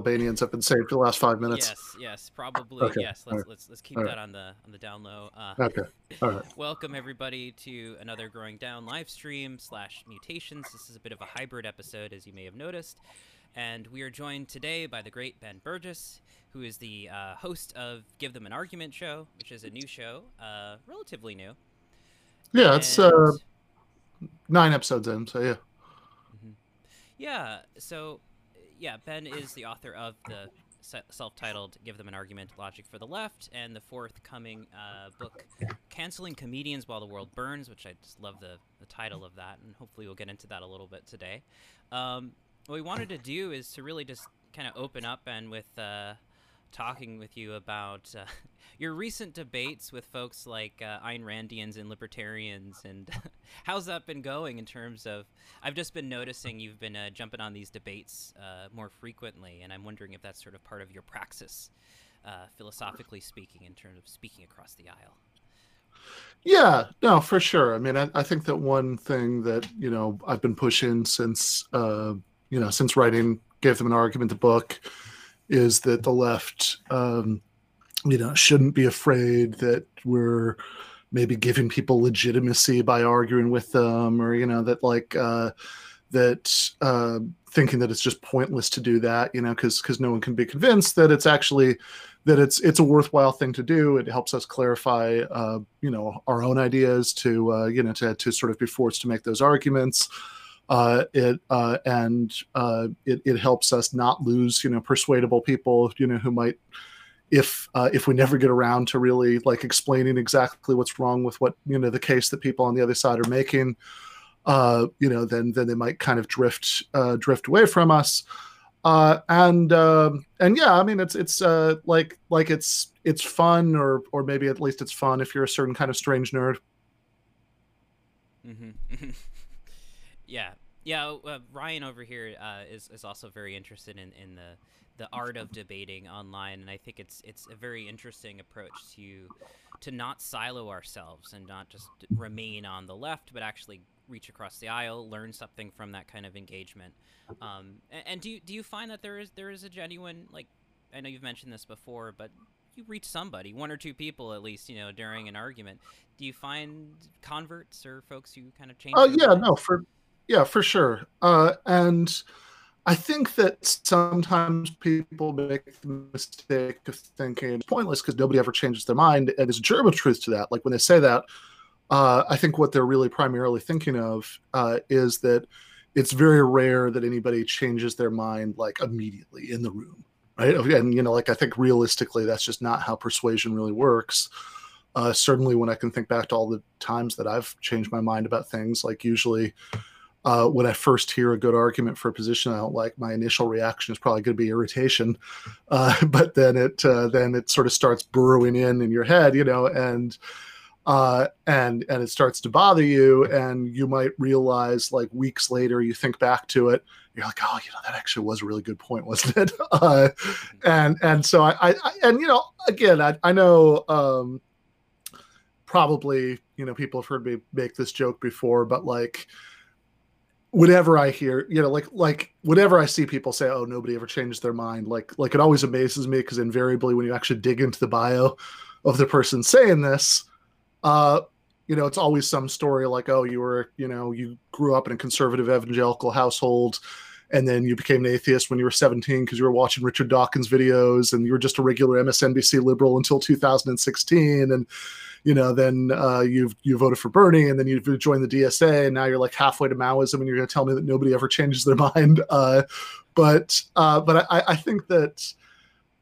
Albanians have been saved for the last five minutes. Yes, yes, probably Okay, yes. Let's alright, let's let's keep alright. that on the on the down low. Uh, Okay. All right. welcome everybody to another Growing Down live stream slash mutations. This is a bit of a hybrid episode, as you may have noticed, and we are joined today by the great Ben Burgess, who is the uh, host of Give Them an Argument show, which is a new show, uh, relatively new. Yeah, it's uh, nine episodes in, so yeah. Mm-hmm. Yeah, so yeah, Ben is the author of the self-titled "Give Them an Argument: Logic for the Left" and the forthcoming uh, book "Canceling Comedians While the World Burns," which I just love the the title of that, and hopefully we'll get into that a little bit today. Um, what we wanted to do is to really just kind of open up and with uh, talking with you about uh, your recent debates with folks like uh, Ayn Randians and libertarians, and how's that been going in terms of? I've just been noticing you've been uh, jumping on these debates uh, more frequently, and I'm wondering if that's sort of part of your praxis, uh, philosophically speaking, in terms of speaking across the aisle. Yeah, no, for sure. I mean, I, I think that one thing that you know I've been pushing since uh, you know since writing gave them an argument the book is that the left um, you know shouldn't be afraid that we're maybe giving people legitimacy by arguing with them or you know that like uh, that uh, thinking that it's just pointless to do that you know because because no one can be convinced that it's actually that it's it's a worthwhile thing to do. It helps us clarify, uh, you know, our own ideas to uh, you know to to sort of be forced to make those arguments. Uh, it uh, and uh, it it helps us not lose you know persuadable people you know who might if uh, if we never get around to really like explaining exactly what's wrong with what you know the case that people on the other side are making uh you know then then they might kind of drift uh drift away from us. Uh and um and yeah i mean it's it's uh like like it's it's fun or or maybe at least it's fun if you're a certain kind of strange nerd. Mm-hmm. yeah, yeah. Uh, Ryan over here uh, is is also very interested in, in the the art of debating online, and I think it's it's a very interesting approach to to not silo ourselves and not just remain on the left, but actually reach across the aisle, learn something from that kind of engagement. Um, and, and do you, do you find that there is there is a genuine like I know you've mentioned this before, but you reach somebody, one or two people at least, you know, during an argument. Do you find converts or folks who kind of change? Oh yeah, minds? no, for yeah, for sure. Uh, and I think that sometimes people make the mistake of thinking it's pointless because nobody ever changes their mind, and there's a germ of truth to that. Like when they say that, uh, I think what they're really primarily thinking of uh, is that it's very rare that anybody changes their mind like immediately in the room, right? And you know, like I think realistically, that's just not how persuasion really works uh, certainly when I can think back to all the times that I've changed my mind about things, like usually uh, when I first hear a good argument for a position I don't like, my initial reaction is probably going to be irritation, uh, but then it uh, then it sort of starts burrowing in in your head, you know, and uh, and and it starts to bother you, and you might realize like weeks later, you think back to it, you're like, oh, you know, that actually was a really good point, wasn't it? uh, and and so I, I, I and you know, again, I, I know. Um, probably you know people have heard me make this joke before but like whenever i hear you know like like whenever i see people say oh nobody ever changed their mind like like it always amazes me because invariably when you actually dig into the bio of the person saying this uh you know it's always some story like oh you were you know you grew up in a conservative evangelical household and then you became an atheist when you were 17 because you were watching richard dawkins videos and you were just a regular msnbc liberal until 2016 and you know, then uh, you've you voted for Bernie, and then you've joined the DSA, and now you're like halfway to Maoism, and you're going to tell me that nobody ever changes their mind. Uh, but uh, but I, I think that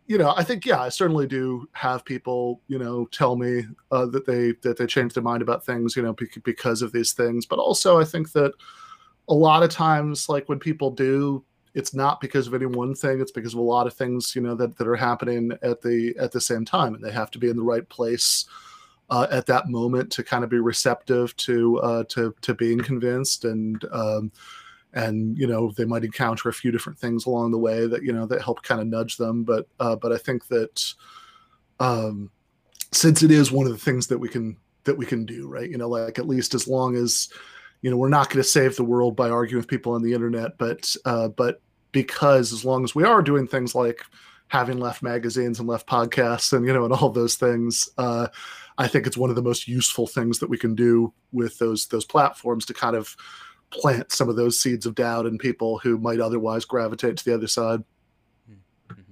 you know, I think yeah, I certainly do have people you know tell me uh, that they that they change their mind about things, you know, because of these things. But also, I think that a lot of times, like when people do. It's not because of any one thing. It's because of a lot of things, you know, that, that are happening at the at the same time, and they have to be in the right place uh, at that moment to kind of be receptive to uh, to to being convinced and um, and you know they might encounter a few different things along the way that you know that help kind of nudge them. But uh, but I think that um, since it is one of the things that we can that we can do right? You know like at least as long as you know we're not going to save the world by arguing with people on the internet but uh, but because as long as we are doing things like having left magazines and left podcasts and you know and all those things uh, i think it's one of the most useful things that we can do with those those platforms to kind of plant some of those seeds of doubt in people who might otherwise gravitate to the other side mm-hmm.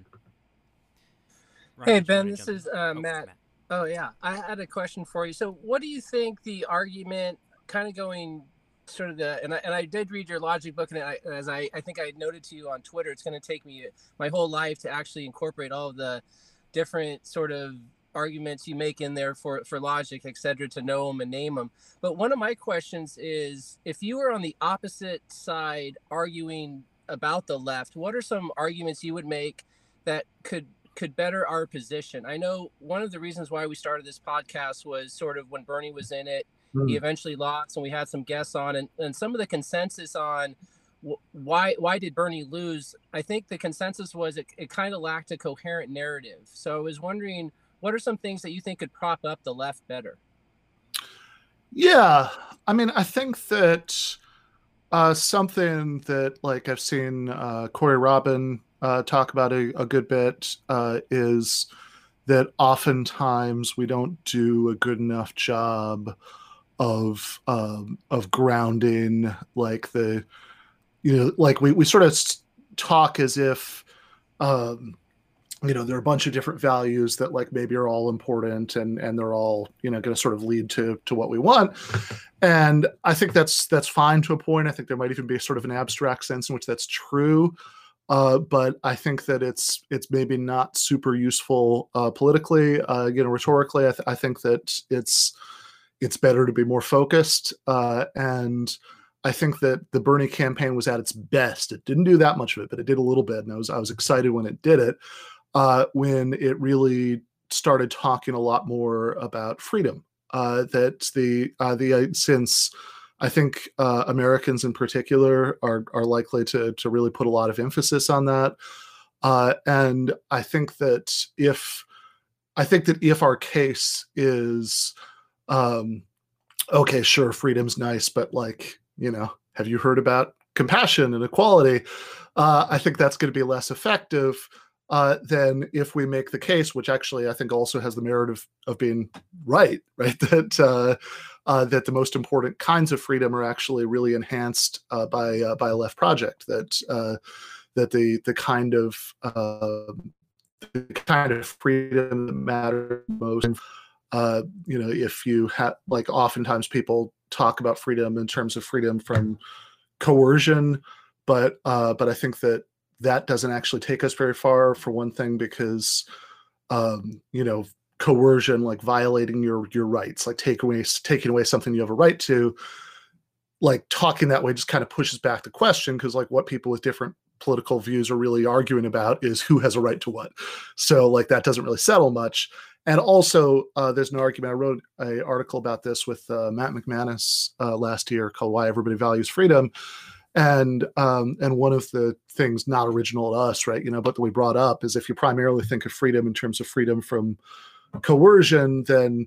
Hey ben this is uh, oh, matt. matt oh yeah i had a question for you so what do you think the argument kind of going sort of the and I, and I did read your logic book and I, as I, I think I noted to you on Twitter, it's going to take me my whole life to actually incorporate all of the different sort of arguments you make in there for for logic, etc., to know them and name them. But one of my questions is, if you were on the opposite side arguing about the left, what are some arguments you would make that could could better our position? I know one of the reasons why we started this podcast was sort of when Bernie was in it Mm. He hmm. eventually lost, and we had some guests on, and, and some of the consensus on why why did Bernie lose? I think the consensus was it, it kind of lacked a coherent narrative. So I was wondering, what are some things that you think could prop up the left better? Yeah, I mean, I think that uh, something that like I've seen uh, Corey Robin uh, talk about a, a good bit uh, is that oftentimes we don't do a good enough job of um, of grounding like the you know like we, we sort of talk as if um, you know there are a bunch of different values that like maybe are all important and and they're all you know going to sort of lead to to what we want and i think that's that's fine to a point i think there might even be sort of an abstract sense in which that's true uh, but I think that it's it's maybe not super useful uh, politically. Uh, you know, rhetorically, I, th- I think that it's it's better to be more focused. Uh, and I think that the Bernie campaign was at its best. It didn't do that much of it, but it did a little bit, and I was I was excited when it did it. Uh, when it really started talking a lot more about freedom. Uh, that the uh, the uh, since I think uh, Americans in particular are are likely to to really put a lot of emphasis on that. And I think that if I think that if our case is um, okay, sure, freedom's nice, but like, you know, have you heard about compassion and equality? Uh, I think that's going to be less effective uh, than if we make the case, which actually I think also has the merit of, of being right, right? That uh, uh, that the most important kinds of freedom are actually really enhanced uh, by uh, by a left project. That uh, that the the kind of um, the kind of freedom that matters most uh, you know, if you have like oftentimes people talk about freedom in terms of freedom from coercion, but uh, but I think that that doesn't actually take us very far for one thing because um, you know coercion like violating your your rights like take away taking away something you have a right to like talking that way just kind of pushes back the question because like what people with different political views are really arguing about is who has a right to what. So like that doesn't really settle much. And also uh, there's an argument i wrote an article about this with uh, matt mcmanus uh, last year called why everybody values freedom and um, and one of the things not original to us right you know but that we brought up is if you primarily think of freedom in terms of freedom from coercion then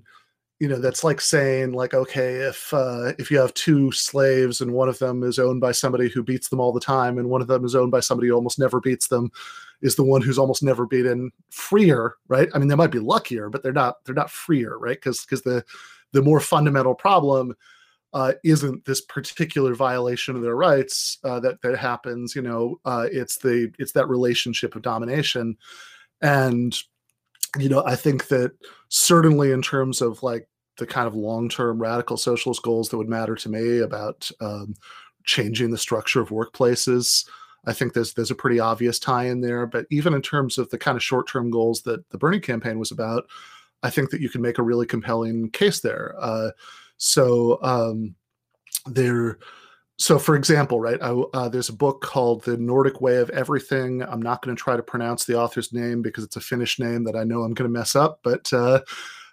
you know that's like saying like okay if uh, if you have two slaves and one of them is owned by somebody who beats them all the time and one of them is owned by somebody who almost never beats them is the one who's almost never beaten freer, right? I mean, they might be luckier, but they're not they're not freer, right? Because because the the more fundamental problem uh, isn't this particular violation of their rights uh, that that happens. You know, uh, it's the it's that relationship of domination, and you know, I think that certainly in terms of like the kind of long term radical socialist goals that would matter to me about um, changing the structure of workplaces. I think there's there's a pretty obvious tie in there. But even in terms of the kind of short term goals that the Bernie campaign was about, I think that you can make a really compelling case there. So um, there. So, for example, right, I, uh, there's a book called The Nordic Way of Everything. I'm not going to try to pronounce the author's name because it's a Finnish name that I know I'm going to mess up, but uh,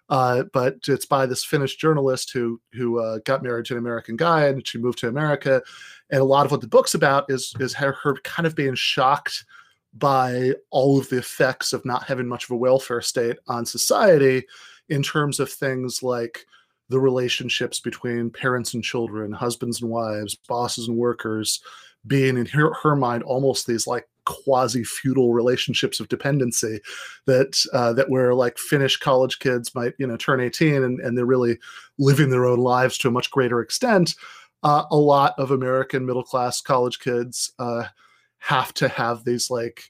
uh, but it's by this Finnish journalist who who uh, got married to an American guy and she moved to America, and a lot of what the book's about is is her, her kind of being shocked by all of the effects of not having much of a welfare state on society in terms of things like the relationships between parents and children, husbands and wives, bosses and workers, being in her, her mind almost these like quasi feudal relationships of dependency that uh, that where like Finnish college kids might you know turn 18 and, and they're really living their own lives to a much greater extent. Uh, a lot of American middle class college kids uh, have to have these like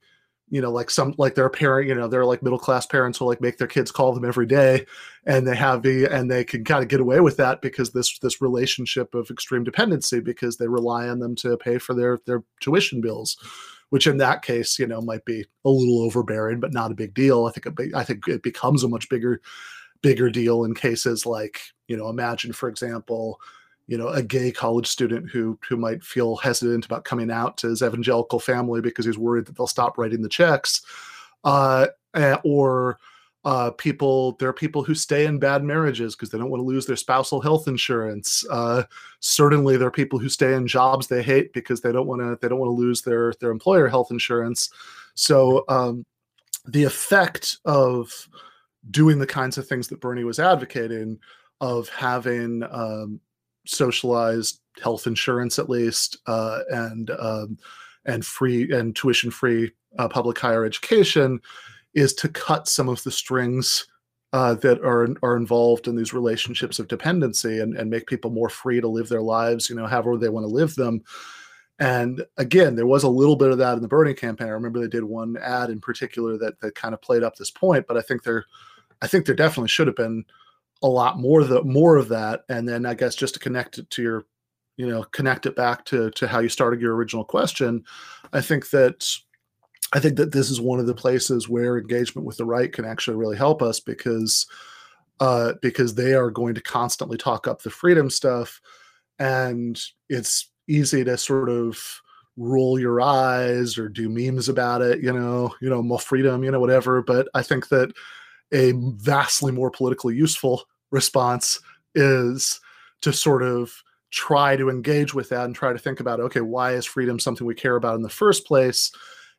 you know like some like their parent you know they're like middle class parents will like make their kids call them every day and they have the and they can kind of get away with that because this this relationship of extreme dependency because they rely on them to pay for their their tuition bills which in that case, you know, might be a little overbearing, but not a big deal. I think it, I think it becomes a much bigger bigger deal in cases like, you know, imagine for example, you know, a gay college student who who might feel hesitant about coming out to his evangelical family because he's worried that they'll stop writing the checks, uh, eh, or uh, people there are people who stay in bad marriages because they don't want to lose their spousal health insurance uh, certainly there are people who stay in jobs they hate because they don't want to they don't want to lose their their employer health insurance. So um, the effect of doing the kinds of things that bernie was advocating of having um, socialized health insurance at least uh, and um, and free and tuition free uh, public higher education is to cut some of the strings uh, that are are involved in these relationships of dependency and, and make people more free to live their lives, you know, however they want to live them. And again, there was a little bit of that in the Bernie campaign. I remember they did one ad in particular that that kind of played up this point, but I think there, I think there definitely should have been a lot more the more of that. And then I guess just to connect it to your, you know, connect it back to to how you started your original question, I think that I think that this is one of the places where engagement with the right can actually really help us because uh, because they are going to constantly talk up the freedom stuff, and it's easy to sort of roll your eyes or do memes about it, you know, you know, more freedom, you know, whatever. But I think that a vastly more politically useful response is to sort of try to engage with that and try to think about okay why is freedom something we care about in the first place?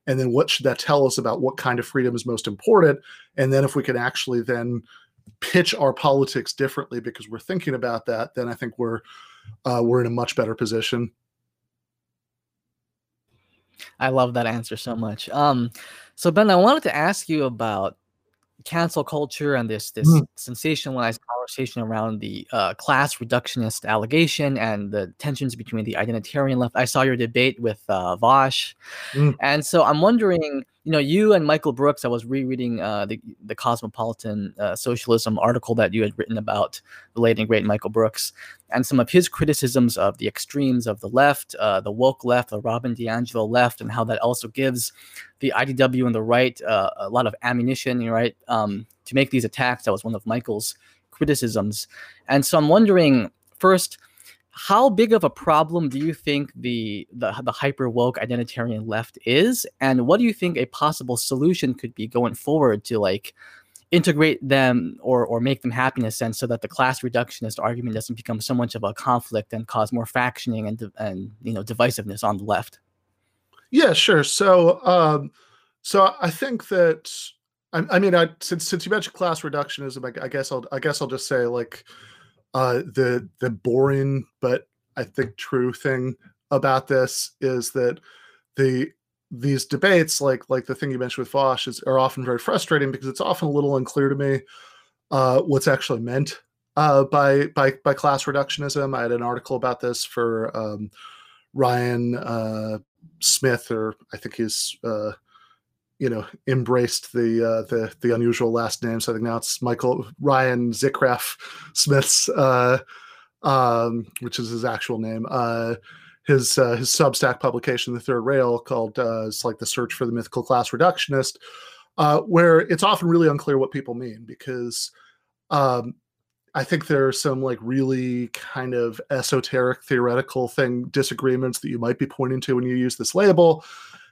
And then what should that tell us about what kind of freedom is most important? And then if we can actually then pitch our politics differently because we're thinking about that then i think we're uh, we're in a much better position. I love that answer so much. Um so ben i wanted to ask you about cancel culture and this this mm. sensationalized conversation around the uh, class reductionist allegation and the tensions between the identitarian left. I saw your debate with uh, Vaush, mm. and so I'm wondering you know, you and Michael Brooks, I was rereading uh, the the Cosmopolitan uh, Socialism article that you had written about the late and great Michael Brooks, and some of his criticisms of the extremes of the left, uh, the woke left, the Robin DiAngelo left, and how that also gives the IDW and the right uh, a lot of ammunition, right, um, to make these attacks. That was one of Michael's criticisms, and so I'm wondering first how big of a problem do you think the, the the hyper woke identitarian left is? And what do you think a possible solution could be going forward to like integrate them or or make them happy in a sense so that the class reductionist argument doesn't become so much of a conflict and cause more factioning and and you know divisiveness on the left yeah sure so um so i think that i, I mean i since since you mentioned class reductionism I, I guess i'll i guess i'll just say like uh, the the boring but I think true thing about this is that the these debates, like like the thing you mentioned with Vaush, is are often very frustrating because it's often a little unclear to me uh, what's actually meant uh, by by by class reductionism. I had an article about this for um, Ryan uh, Smith, or I think he's uh, you know embraced the uh, the the unusual last name. So I think now it's Michael Ryan Zickraff Smith's, uh, um, which is his actual name. Uh, his uh, his Substack publication, The Third Rail, called uh, it's like the search for the mythical class reductionist, uh, where it's often really unclear what people mean because. Um, I think there are some like really kind of esoteric theoretical thing disagreements that you might be pointing to when you use this label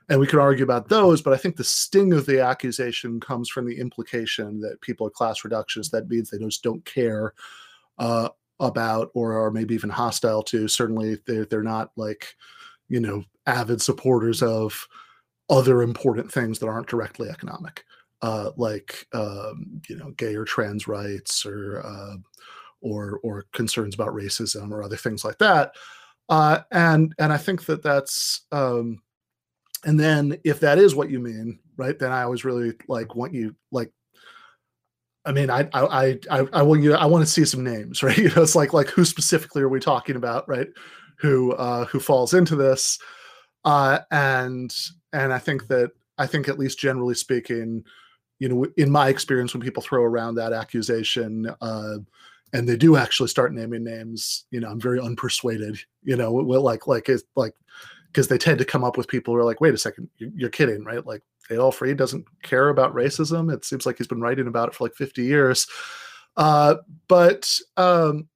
and we could argue about those but i think the sting of the accusation comes from the implication that people are class reductionists. That means they just don't care uh, about or are maybe even hostile to. Certainly they're, they're not like you know avid supporters of other important things that aren't directly economic uh, like um, you know gay or trans rights or uh, or or concerns about racism or other things like that uh, and and I think that that's um, and then if that is what you mean, right? Then I always really like want you like. I mean, I I I I want you. I want to see some names, right? You know, it's like like who specifically are we talking about, right? Who uh, who falls into this, uh, and and I think that I think at least generally speaking, you know, in my experience, when people throw around that accusation, uh, and they do actually start naming names, you know, I'm very unpersuaded. You know, like like it's like because they tend to come up with people who are like, wait a second, you're kidding, right? Like Adolph Reed doesn't care about racism. It seems like he's been writing about it for like 50 years. Uh, but um,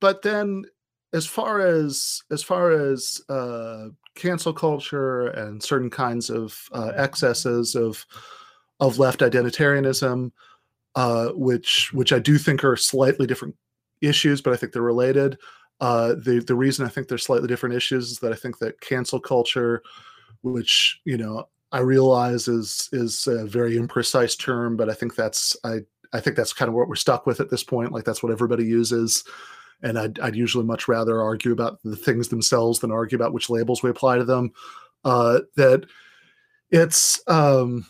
but then as far as as far as uh, cancel culture and certain kinds of uh, excesses of of left identitarianism, uh, which which I do think are slightly different issues, but I think they're related. Uh, the the reason I think they're slightly different issues is that I think that cancel culture, which you know I realize is is a very imprecise term, but I think that's I I think that's kind of what we're stuck with at this point. Like that's what everybody uses, and I'd I'd usually much rather argue about the things themselves than argue about which labels we apply to them. Uh, that it's um,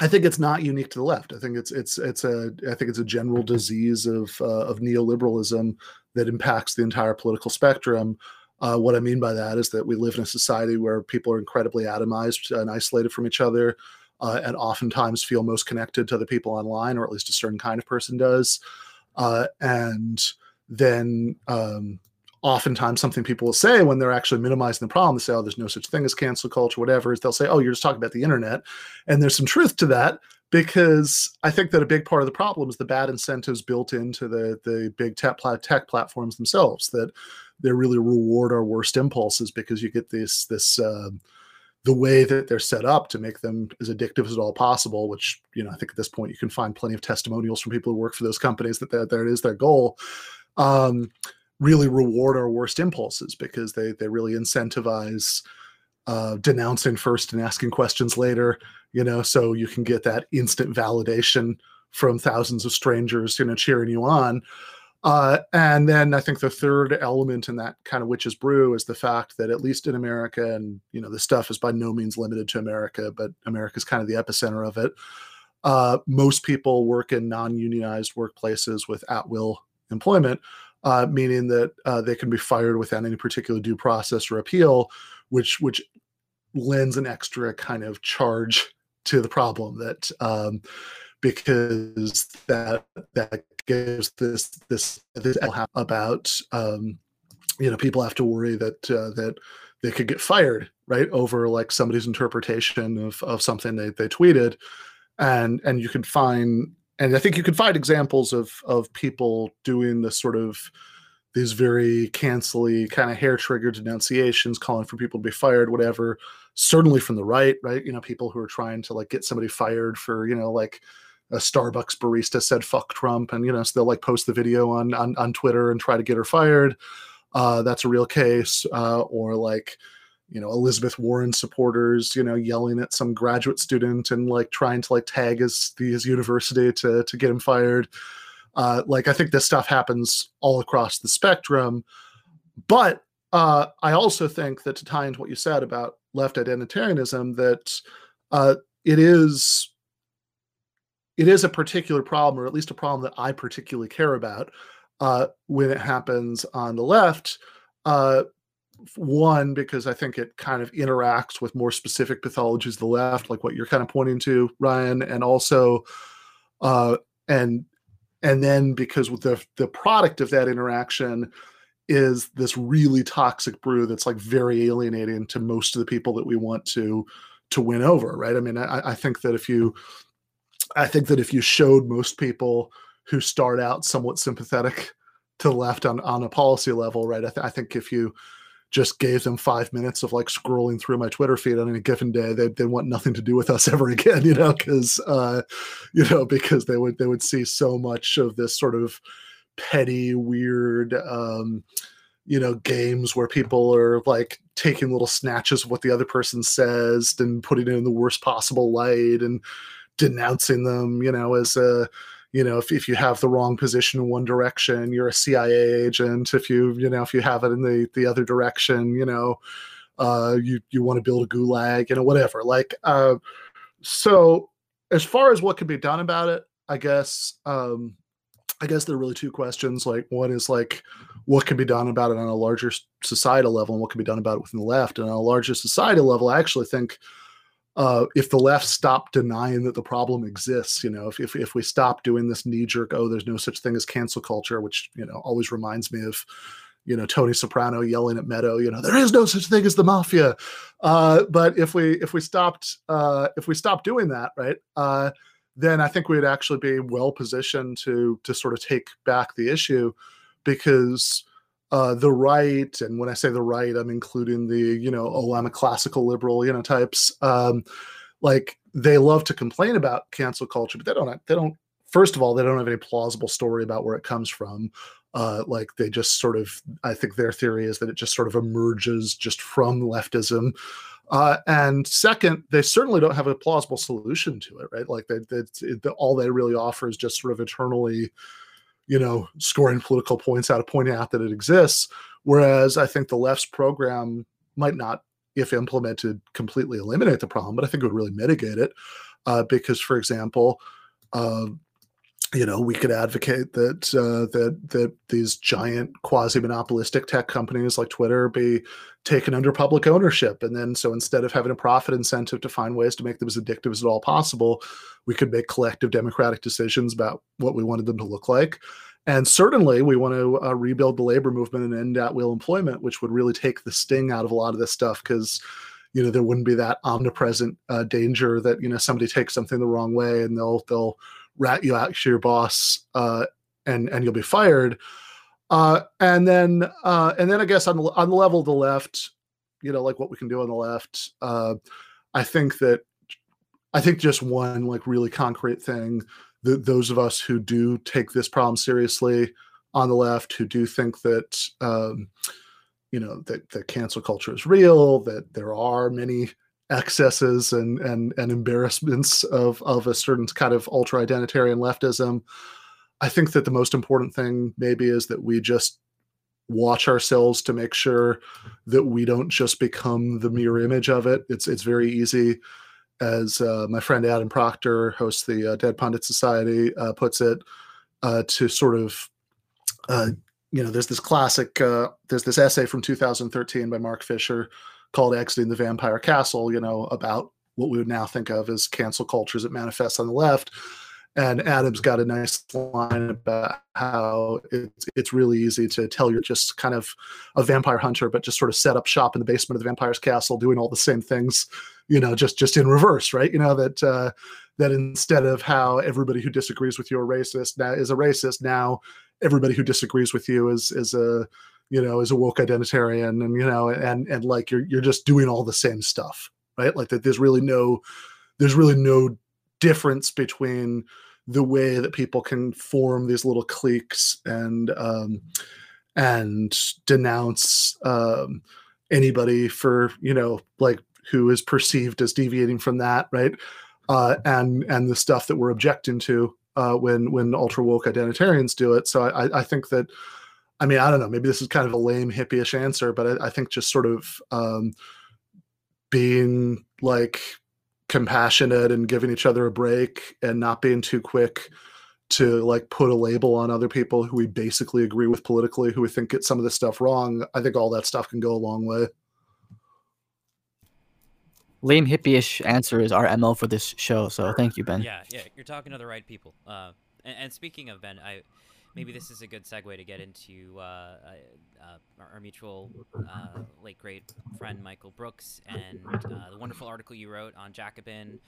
I think it's not unique to the left. I think it's it's it's a I think it's a general disease of uh, of neoliberalism that impacts the entire political spectrum. Uh, what I mean by that is that we live in a society where people are incredibly atomized and isolated from each other, uh, and oftentimes feel most connected to the people online, or at least a certain kind of person does. Uh, and then um, oftentimes something people will say when they're actually minimizing the problem, they say, oh, there's no such thing as cancel culture, whatever, is they'll say, oh, you're just talking about the internet. And there's some truth to that because I think that a big part of the problem is the bad incentives built into the, the big tech, tech platforms themselves that they really reward our worst impulses because you get this, this, uh, the way that they're set up to make them as addictive as at all possible, which, you know, I think at this point you can find plenty of testimonials from people who work for those companies that that, that is their goal. Um, really reward our worst impulses because they they really incentivize uh, denouncing first and asking questions later. You know, so you can get that instant validation from thousands of strangers, you know, cheering you on. Uh, and then I think the third element in that kind of witch's brew is the fact that at least in America, and you know, this stuff is by no means limited to America, but America is kind of the epicenter of it. Uh, most people work in non-unionized workplaces with at-will employment, uh, meaning that uh, they can be fired without any particular due process or appeal, which which lends an extra kind of charge to the problem that um, because that that gives this this this about um, you know people have to worry that uh, that they could get fired right over like somebody's interpretation of of something they they tweeted. And and you can find and I think you can find examples of of people doing this sort of these very cancelly kind of hair trigger denunciations, calling for people to be fired, whatever. Certainly from the right, right? You know, people who are trying to like get somebody fired for you know like a Starbucks barista said fuck Trump, and you know, so they'll like post the video on on, on Twitter and try to get her fired. Uh, that's a real case, uh, or like you know Elizabeth Warren supporters, you know, yelling at some graduate student and like trying to like tag his his university to to get him fired. Uh, like I think this stuff happens all across the spectrum, but uh, I also think that to tie into what you said about left identitarianism, that uh, it is it is a particular problem, or at least a problem that I particularly care about uh, when it happens on the left. One because I think it kind of interacts with more specific pathologies of the left, like what you're kind of pointing to, Ryan, and also, uh, and and then because with the the product of that interaction is this really toxic brew that's like very alienating to most of the people that we want to to win over, right? I mean, I, I think that if you, I think that if you showed most people who start out somewhat sympathetic to the left on on a policy level, right? I, th- I think if you just gave them five minutes of like scrolling through my Twitter feed on any given day, they they want nothing to do with us ever again, you know, because uh, you know because they would they would see so much of this sort of petty, weird, um, you know, games where people are like taking little snatches of what the other person says and putting it in the worst possible light and denouncing them, you know, as a you know, if, if you have the wrong position in one direction, you're a CIA agent. If you, you know, if you have it in the, the other direction, you know, uh, you, you want to build a gulag, you know, whatever. Like, uh, so as far as what can be done about it, I guess, um, I guess there are really two questions. Like one is like, what can be done about it on a larger societal level and what can be done about it within the left. And on a larger societal level, I actually think uh, if the left stopped denying that the problem exists, you know, if, if, if we stop doing this knee jerk, oh, there's no such thing as cancel culture, which, you know, always reminds me of, you know, Tony Soprano yelling at Meadow, you know, there is no such thing as the mafia. Uh, but if we, if we stopped, uh, if we stopped doing that, right, uh, then I think we'd actually be well positioned to, to sort of take back the issue because, uh, the right, and when I say the right, I'm including the, you know, oh, I'm a classical liberal, you know, types. Um, like they love to complain about cancel culture, but they don't. They don't. First of all, they don't have any plausible story about where it comes from. Uh, like they just sort of, I think their theory is that it just sort of emerges just from leftism. Uh, and second, they certainly don't have a plausible solution to it, right? Like they, they, all they really offer is just sort of eternally you know, scoring political points out of pointing out that it exists. Whereas I think the left's program might not, if implemented, completely eliminate the problem, but I think it would really mitigate it. Uh, because, for example, uh, you know, we could advocate that uh, that that these giant quasi-monopolistic tech companies like Twitter be taken under public ownership, and then so instead of having a profit incentive to find ways to make them as addictive as at all possible, we could make collective democratic decisions about what we wanted them to look like. And certainly, we want to uh, rebuild the labor movement and end at will employment, which would really take the sting out of a lot of this stuff because you know there wouldn't be that omnipresent uh, danger that you know somebody takes something the wrong way and they'll they'll rat you out to your boss uh, and and you'll be fired. Uh, and then uh, and then I guess on the on the level of the left, you know, like what we can do on the left, uh, I think that I think just one like really concrete thing that those of us who do take this problem seriously on the left, who do think that um, you know that that cancel culture is real, that there are many excesses and and and embarrassments of of a certain kind of ultra identitarian leftism. I think that the most important thing maybe is that we just watch ourselves to make sure that we don't just become the mirror image of it. It's it's very easy, as uh, my friend Adam Proctor, hosts the uh, Dead Pundit Society, uh, puts it, uh, to sort of, uh, you know, there's this classic, uh, there's this essay from 2013 by Mark Fisher called Exiting the Vampire Castle, you know, about what we would now think of as cancel cultures that manifest on the left. And Adam's got a nice line about how it's it's really easy to tell you're just kind of a vampire hunter, but just sort of set up shop in the basement of the vampire's castle, doing all the same things, you know, just just in reverse, right? You know that uh, that instead of how everybody who disagrees with you are racist now is a racist, now everybody who disagrees with you is is a you know, as a woke identitarian and, you know, and, and like you're, you're just doing all the same stuff, right? Like that there's really no, there's really no difference between the way that people can form these little cliques and, um, and denounce, um, anybody for, you know, like who is perceived as deviating from that, right? Uh, and, and the stuff that we're objecting to, uh, when, when ultra woke identitarians do it. So I, I think that, I mean, I don't know. Maybe this is kind of a lame hippie-ish answer, but I, I think just sort of um, being like compassionate and giving each other a break and not being too quick to like put a label on other people who we basically agree with politically, who we think get some of this stuff wrong. I think all that stuff can go a long way. Lame hippie-ish answer is our mo for this show. So thank you, Ben. Yeah, yeah, you're talking to the right people. Uh, and, and speaking of Ben, I maybe this is a good segue to get into uh, uh, our mutual uh, late great friend Michael Brooks and uh, the wonderful article you wrote on Jacobin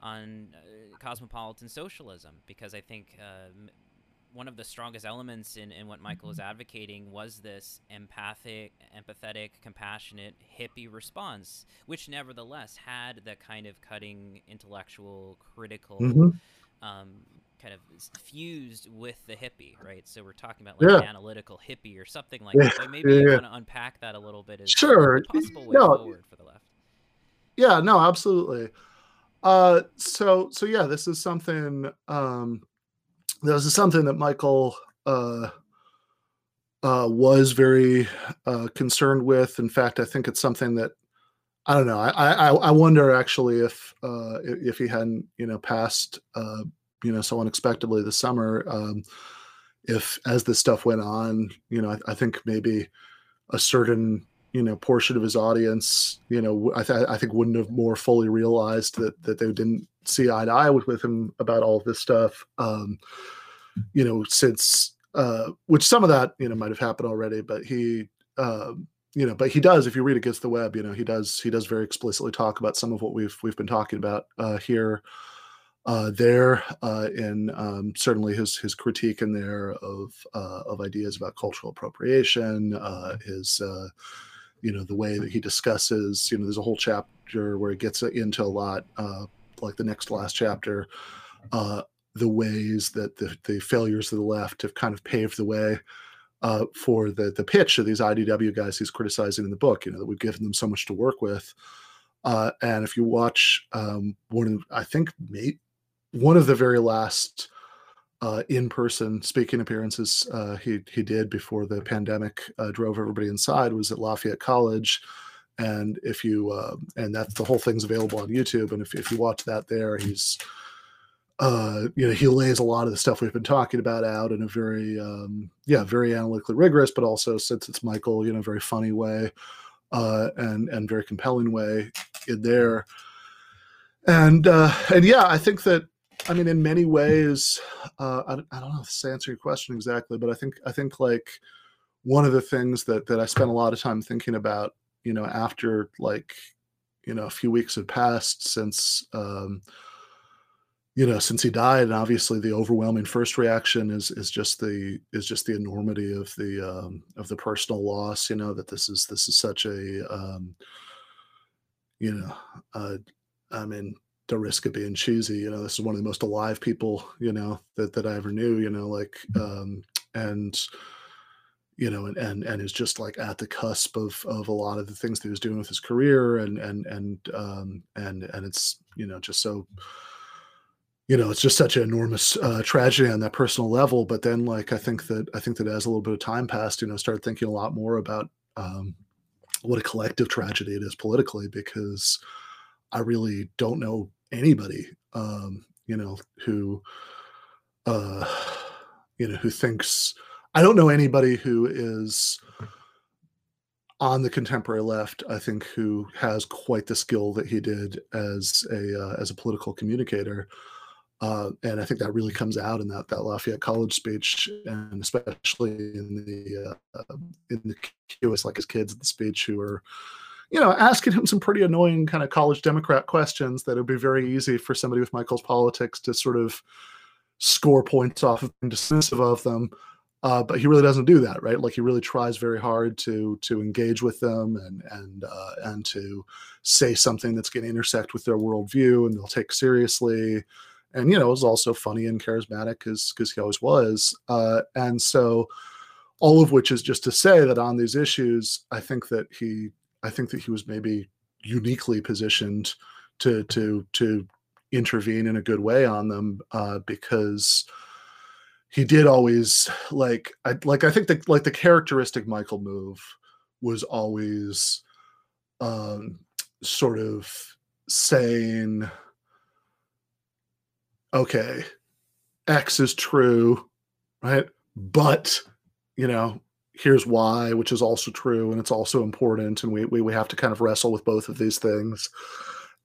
on uh, cosmopolitan socialism, because I think uh, one of the strongest elements in, in what Michael is advocating was this empathic, empathetic, compassionate, hippie response, which nevertheless had the kind of cutting, intellectual, critical. Mm-hmm. Um, kind of fused with the hippie, right? So we're talking about like yeah. analytical hippie or something like yeah. that. maybe yeah, you want to unpack that a little bit as sure. possible way no. forward for the left. Yeah, no, absolutely. Uh, so so yeah, this is something um, this is something that Michael uh, uh, was very uh, concerned with. In fact, I think it's something that I don't know. I I, I wonder actually if uh, if he hadn't you know passed uh, you know so unexpectedly this summer, um, if as this stuff went on, you know, I, I think maybe a certain you know portion of his audience you know I, th- I think wouldn't have more fully realized that that they didn't see eye to eye with, with him about all this stuff um you know since uh which some of that you know might have happened already but he um you know but he does if you read against the web you know he does he does very explicitly talk about some of what we've we've been talking about uh here uh, there uh, in um, certainly his his critique in there of uh, of ideas about cultural appropriation, uh, his uh, you know the way that he discusses you know there's a whole chapter where he gets into a lot uh, like the next last chapter uh, the ways that the, the failures of the left have kind of paved the way uh, for the the pitch of these IDW guys he's criticizing in the book you know that we've given them so much to work with. Uh, and if you watch um, one of I think mate, one of the very last uh, in-person speaking appearances uh, he he did before the pandemic uh, drove everybody inside was at Lafayette College, and if you uh, and that's the whole thing's available on YouTube, and if if you watch that there, he's uh, you know he lays a lot of the stuff we've been talking about out in a very um, yeah very analytically rigorous, but also since it's Michael, you know, very funny way, uh, and and very compelling way in there, and and yeah, I think that I mean, in many ways, uh, I, I don't know if this answer your question exactly, but I think I think like one of the things that that I spent a lot of time thinking about, you know, after like you know a few weeks had passed since um, you know since he died, and obviously the overwhelming first reaction is is just the is just the enormity of the um, of the personal loss. You know that this is this is such a um, you know uh, I mean the risk of being cheesy. You know, this is one of the most alive people, you know, that, that I ever knew, you know, like, um, and, you know, and, and, and is just like at the cusp of, of a lot of the things that he was doing with his career and, and, and, um, and, and it's, you know, just so, you know, it's just such an enormous uh, tragedy on that personal level. But then like, I think that, I think that as a little bit of time passed, you know, started thinking a lot more about, um, what a collective tragedy it is politically, because I really don't know anybody um, you know who uh, you know who thinks I don't know anybody who is on the contemporary left i think who has quite the skill that he did as a uh, as a political communicator uh, and i think that really comes out in that that lafayette college speech and especially in the uh, in the qs like his kids at the speech who are you know, asking him some pretty annoying kind of college Democrat questions that would be very easy for somebody with Michael's politics to sort of score points off of being dismissive of them. Uh, but he really doesn't do that, right? Like he really tries very hard to to engage with them and and uh, and to say something that's going to intersect with their worldview and they'll take seriously. And you know, is also funny and charismatic because because he always was. Uh, and so, all of which is just to say that on these issues, I think that he I think that he was maybe uniquely positioned to to to intervene in a good way on them uh, because he did always like I like I think that like the characteristic Michael move was always um, sort of saying okay x is true right? But you know here's why, which is also true and it's also important. And we, we, we have to kind of wrestle with both of these things.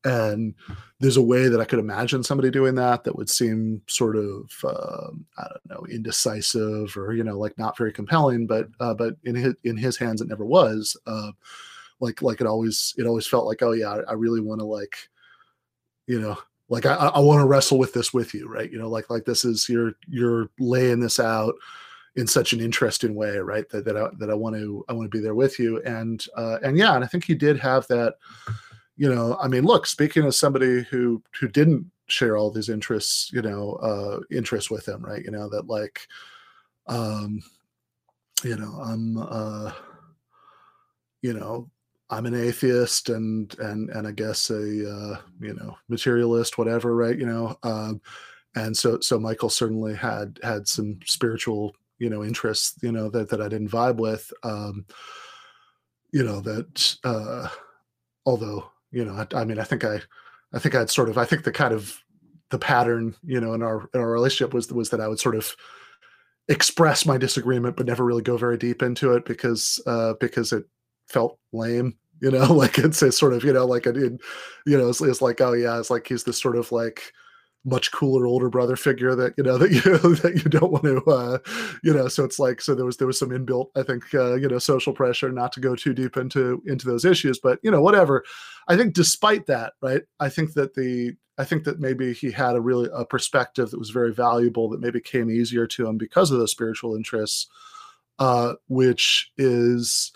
And there's a way that I could imagine somebody doing that that would seem sort of, uh, I don't know, indecisive or, you know, like not very compelling, but, uh, but in his, in his hands, it never was, uh, like, like it always, it always felt like, oh yeah, I really want to like, you know, like I, I want to wrestle with this with you, right? You know, like, like this is, you're, you're laying this out in such an interesting way, right? That that I, that I want to I want to be there with you, and uh, and yeah, and I think he did have that. You know, I mean, look, speaking as somebody who who didn't share all these interests, you know, uh, interests with him, right? You know that like, um, you know, I'm, uh, you know, I'm an atheist and and and I guess a uh, you know materialist, whatever, right? You know, um, and so so Michael certainly had had some spiritual you know interests you know that that I didn't vibe with. Um, you know that uh, although you know I, I mean I think I I think I'd sort of I think the kind of the pattern you know in our in our relationship was was that I would sort of express my disagreement but never really go very deep into it because uh because it felt lame you know like it's a sort of you know like it, you know it's, it's like oh yeah it's like he's this sort of like much cooler older brother figure that you know that you that you don't want to uh you know so it's like so there was there was some inbuilt i think uh you know social pressure not to go too deep into into those issues but you know whatever. I think despite that right i think that the i think that maybe he had a really a perspective that was very valuable that maybe came easier to him because of those spiritual interests uh which is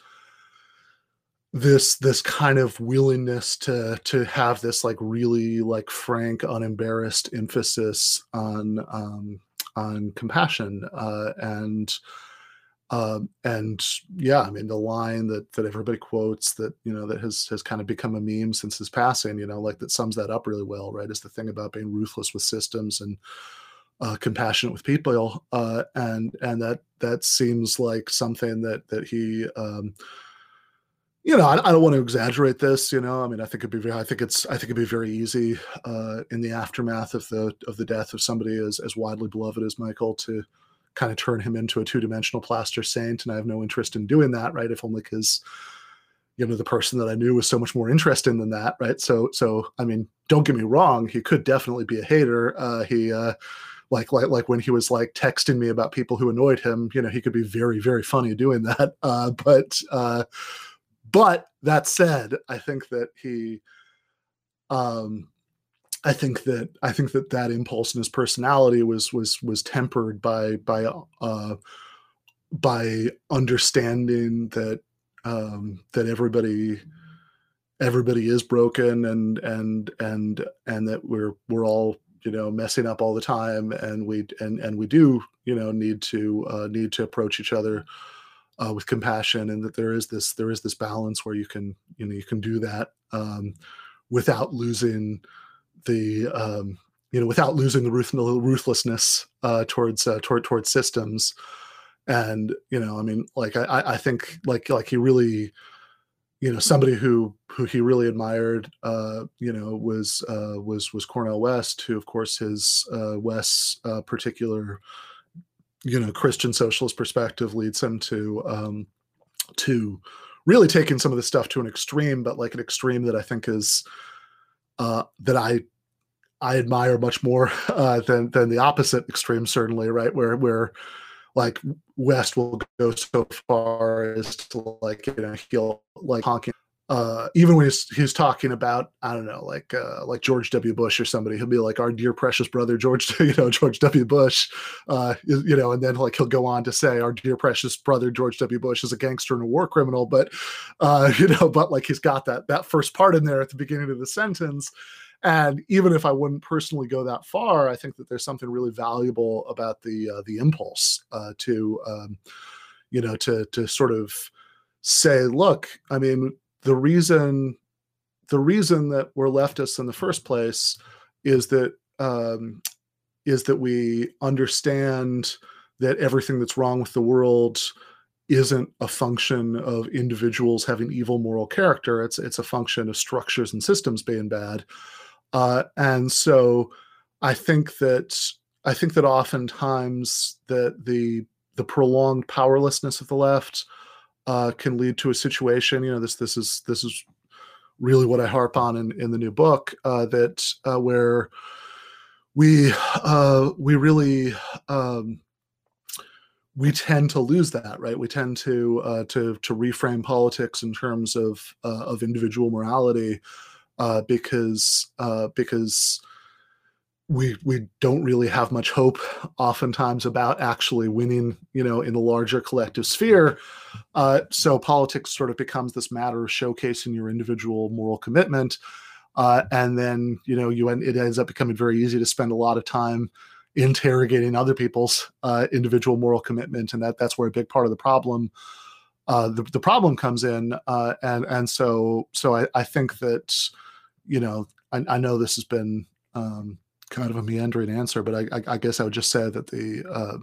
this this kind of willingness to to have this like really like frank unembarrassed emphasis on um on compassion uh and um and yeah i mean the line that that everybody quotes that you know that has has kind of become a meme since his passing you know like that sums that up really well right is the thing about being ruthless with systems and uh, compassionate with people uh and and that that seems like something that that he um you know, I, I, don't want to exaggerate this. You know, I mean, I think it'd be very, I think it's, I think it'd be very easy uh, in the aftermath of the of the death of somebody as as widely beloved as Michael to kind of turn him into a two dimensional plaster saint, and I have no interest in doing that. Right, if only because you know the person that I knew was so much more interesting than that. Right, so so I mean, don't get me wrong, he could definitely be a hater. Uh, he. Uh, like like like when he was like texting me about people who annoyed him you know he could be very very funny doing that uh, but uh, but that said, I think that he, um, I think that I think that that impulse in his personality was was was tempered by by uh, by understanding that um, that everybody everybody is broken and and and and that we're we're all you know messing up all the time and we and and we do you know need to uh, need to approach each other uh, with compassion and that there is this there is this balance where you can you know you can do that um, without losing the um, you know without losing the ruth- ruthlessness uh, towards uh, toward towards systems. And you know i mean like i i think like like he really you know somebody who who he really admired uh you know was uh was was cornel west who of course his uh west's uh particular you know Christian socialist perspective leads him to um, to really taking some of the stuff to an extreme, but like an extreme that I think is uh, that I I admire much more uh, than than the opposite extreme, certainly, right? Where where like West will go so far as to like you know he'll like honking uh, even when he's he's talking about I don't know like uh, like George W. Bush or somebody, he'll be like our dear precious brother George you know George W. Bush, uh, you know, and then like he'll go on to say our dear precious brother George W. Bush is a gangster and a war criminal, but uh, you know, but like he's got that that first part in there at the beginning of the sentence. And even if I wouldn't personally go that far, I think that there's something really valuable about the uh, the impulse uh, to um, you know to to sort of say, look, I mean, the reason the reason that we're leftists in the first place is that um, is that we understand that everything that's wrong with the world isn't a function of individuals having evil moral character. It's it's a function of structures and systems being bad. Uh, and so I think that I think that oftentimes that the the prolonged powerlessness of the left uh, can lead to a situation. You know, this this is this is really what I harp on in, in the new book uh, that uh, where we uh, we really um, we tend to lose that right. We tend to uh, to to reframe politics in terms of uh, of individual morality uh, because because we we don't really have much hope oftentimes about actually winning you know in the larger collective sphere. Uh, so politics sort of becomes this matter of showcasing your individual moral commitment uh, and then you know you end, it ends up becoming very easy to spend a lot of time interrogating other people's uh, individual moral commitment and that that's where a big part of the problem uh, the, the problem comes in uh, and and so so I, I think that you know I, I know this has been um, kind of a meandering answer, but I, I, I guess I would just say that the uh,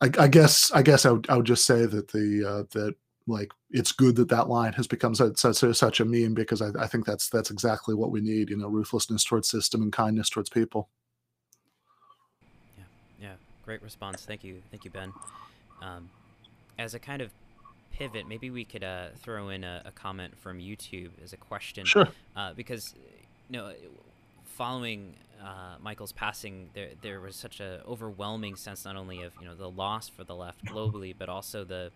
I, I, guess I guess I would, I would just say that the uh, that like it's good that that line has become such such, such a meme because I, I think that's that's exactly what we need. You know, ruthlessness towards system and kindness towards people. Yeah, yeah, great response. Thank you, thank you, Ben. Um, as a kind of pivot, maybe we could uh, throw in a, a, comment from YouTube as a question. Sure. Uh, because, you know, following uh, Michael's passing, there there was such a overwhelming sense not only of you know the loss for the left globally, but also the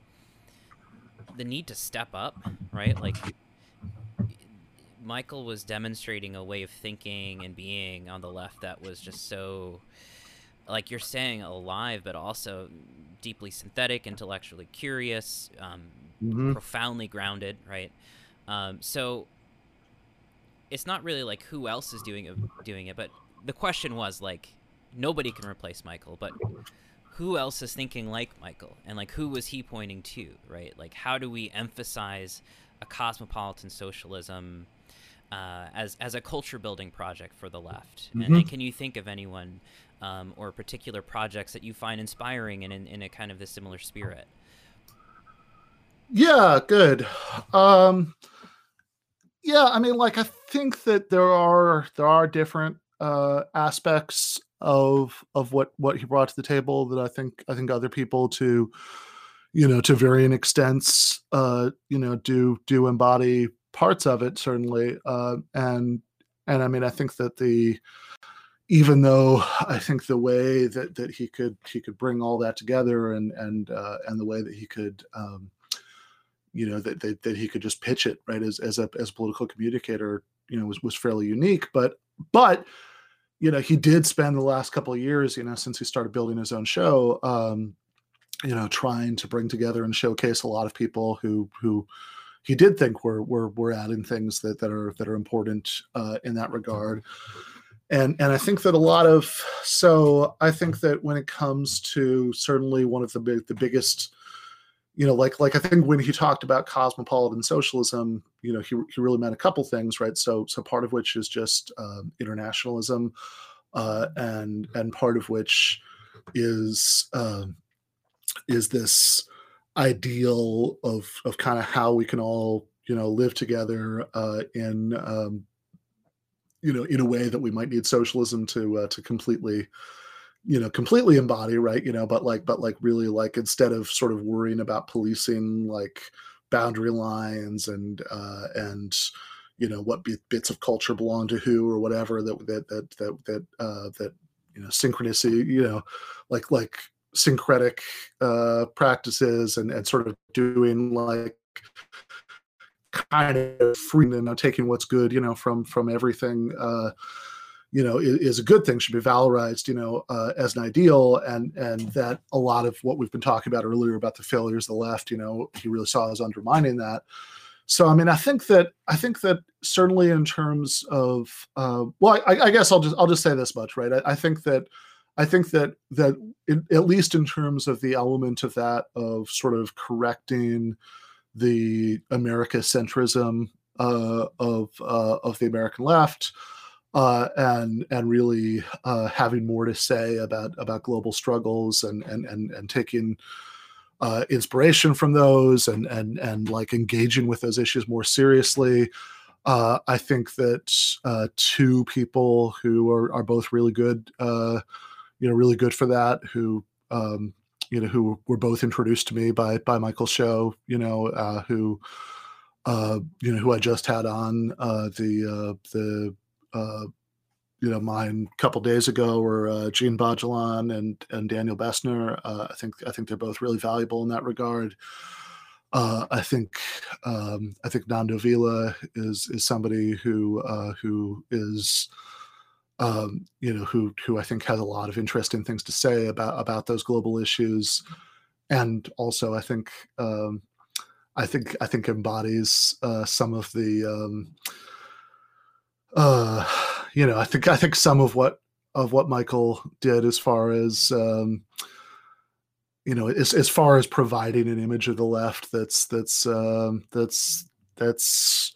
the need to step up, right? Like Michael was demonstrating a way of thinking and being on the left that was just so like you're saying alive but also deeply synthetic intellectually curious um, mm-hmm. profoundly grounded right um, so it's not really like who else is doing it, doing it but the question was like nobody can replace michael but who else is thinking like michael and like who was he pointing to right like how do we emphasize a cosmopolitan socialism uh, as as a culture building project for the left mm-hmm. and, can you think of anyone um, or particular projects that you find inspiring and in, in a kind of the similar spirit? Yeah, good. Um, yeah, I mean, like I think that there are there are different uh, aspects of of what what he brought to the table that I think I think other people to you know to varying extents uh, you know do do embody parts of it certainly uh, and and I mean I think that the even though I think the way that that he could he could bring all that together and and uh, and the way that he could um, you know that, that that he could just pitch it right as as a as a political communicator you know was was fairly unique. But but you know he did spend the last couple of years you know since he started building his own show um, you know trying to bring together and showcase a lot of people who who he did think were were were adding things that that are that are important uh, in that regard. And and I think that a lot of so I think that when it comes to certainly one of the big the biggest you know like like I think when he talked about cosmopolitan socialism you know he he really meant a couple things right? So so part of which is just um, internationalism uh, and and part of which is uh, is this ideal of of kind of how we can all you know live together uh, in um, you know in a way that we might need socialism to uh, to completely you know completely embody right you know but like but like really like instead of sort of worrying about policing like boundary lines and uh and you know what bits of culture belong to who or whatever that that that that that uh that you know synchronicity you know like like syncretic uh practices and and sort of doing like kind of free and not taking what's good, you know, from from everything, uh, you know, is, is, a good thing. Should be valorized, you know, uh, as an ideal, and and that a lot of what we've been talking about earlier about the failures of the left, you know, he really saw as undermining that. So I mean, I think that I think that certainly in terms of uh, well, I, I, guess I'll just I'll just say this much, right? I, I think that I think that that it, at least in terms of the element of that of sort of correcting the America centrism uh, of uh, of the American left, uh, and and really uh, having more to say about about global struggles and and and and taking uh, inspiration from those and and and like engaging with those issues more seriously. Uh, I think that two people who are are both really good, you know, really good for that. Who um, you know, who were both introduced to me by by Michael Show, you know, uh, who, uh, you know, who I just had on uh, the uh, the uh, you know mine a couple days ago, or uh, Bajelon and and Daniel Bessner. Uh, I think I think they're both really valuable in that regard. Uh, I think um, I think Nando Vila is is somebody who uh, who is um, you know, who who I think has a lot of interesting things to say about about those global issues, and also I think um, I think I think embodies uh, some of the um, uh, you know I think I think some of what of what Michael did as far as um, you know as as far as providing an image of the left that's that's um, that's that's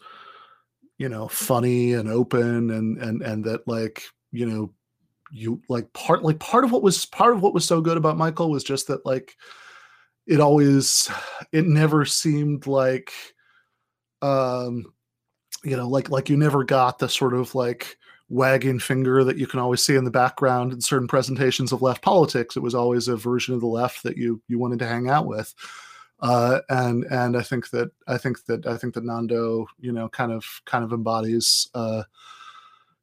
you know funny and open and and and that like you know you like part like part of what was part of what was so good about Michael was just that like it always it never seemed like um you know like like you never got the sort of like wagging finger that you can always see in the background in certain presentations of left politics. It was always a version of the left that you you wanted to hang out with. Uh and and i think that i think that i think that nando you know kind of kind of embodies uh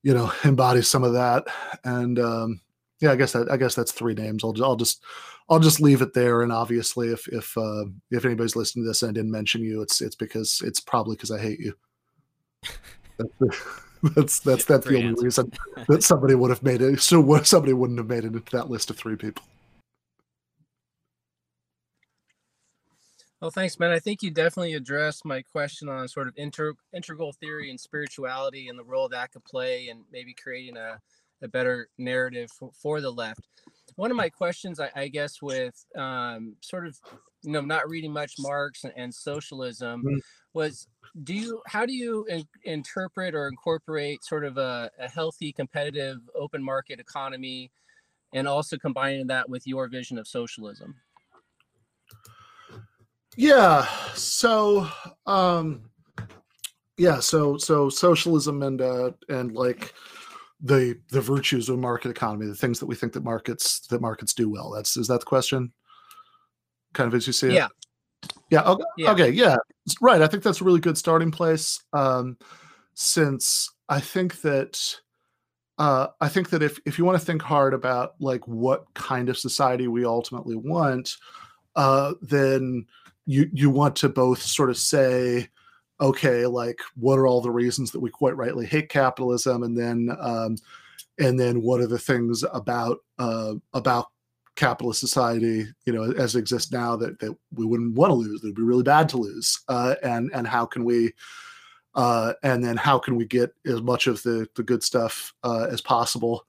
you know embodies some of that. And um yeah i guess that i guess that's three names. I'll, I'll just i'll just leave it there. And obviously if if uh if anybody's listening to this and i didn't mention you it's it's because it's probably because i hate you that's that's that's the only answer. reason that somebody would have made it so somebody wouldn't have made it into that list of three people Well, thanks, man. I think you definitely addressed my question on sort of inter- integral theory and spirituality and the role that could play and maybe creating a, a better narrative for, for the left. One of my questions, I, I guess, with um, sort of, you know, not reading much Marx and, and socialism mm-hmm. was do you, how do you in, interpret or incorporate sort of a, a healthy, competitive, open market economy and also combining that with your vision of socialism? Yeah. So, um, yeah. So, so socialism and uh, and like the the virtues of market economy, the things that we think that markets that markets do well. That's is that the question? Kind of as you see it. Yeah. Yeah. Okay. Yeah. Okay. Yeah. Right. I think that's a really good starting place. Um, since I think that uh, I think that if if you want to think hard about like what kind of society we ultimately want, uh, then you you want to both sort of say okay like what are all the reasons that we quite rightly hate capitalism? And then um, and then what are the things about uh, about capitalist society you know as it exists now that, that we wouldn't want to lose that would be really bad to lose? Uh, and and how can we uh, and then how can we get as much of the the good stuff uh, as possible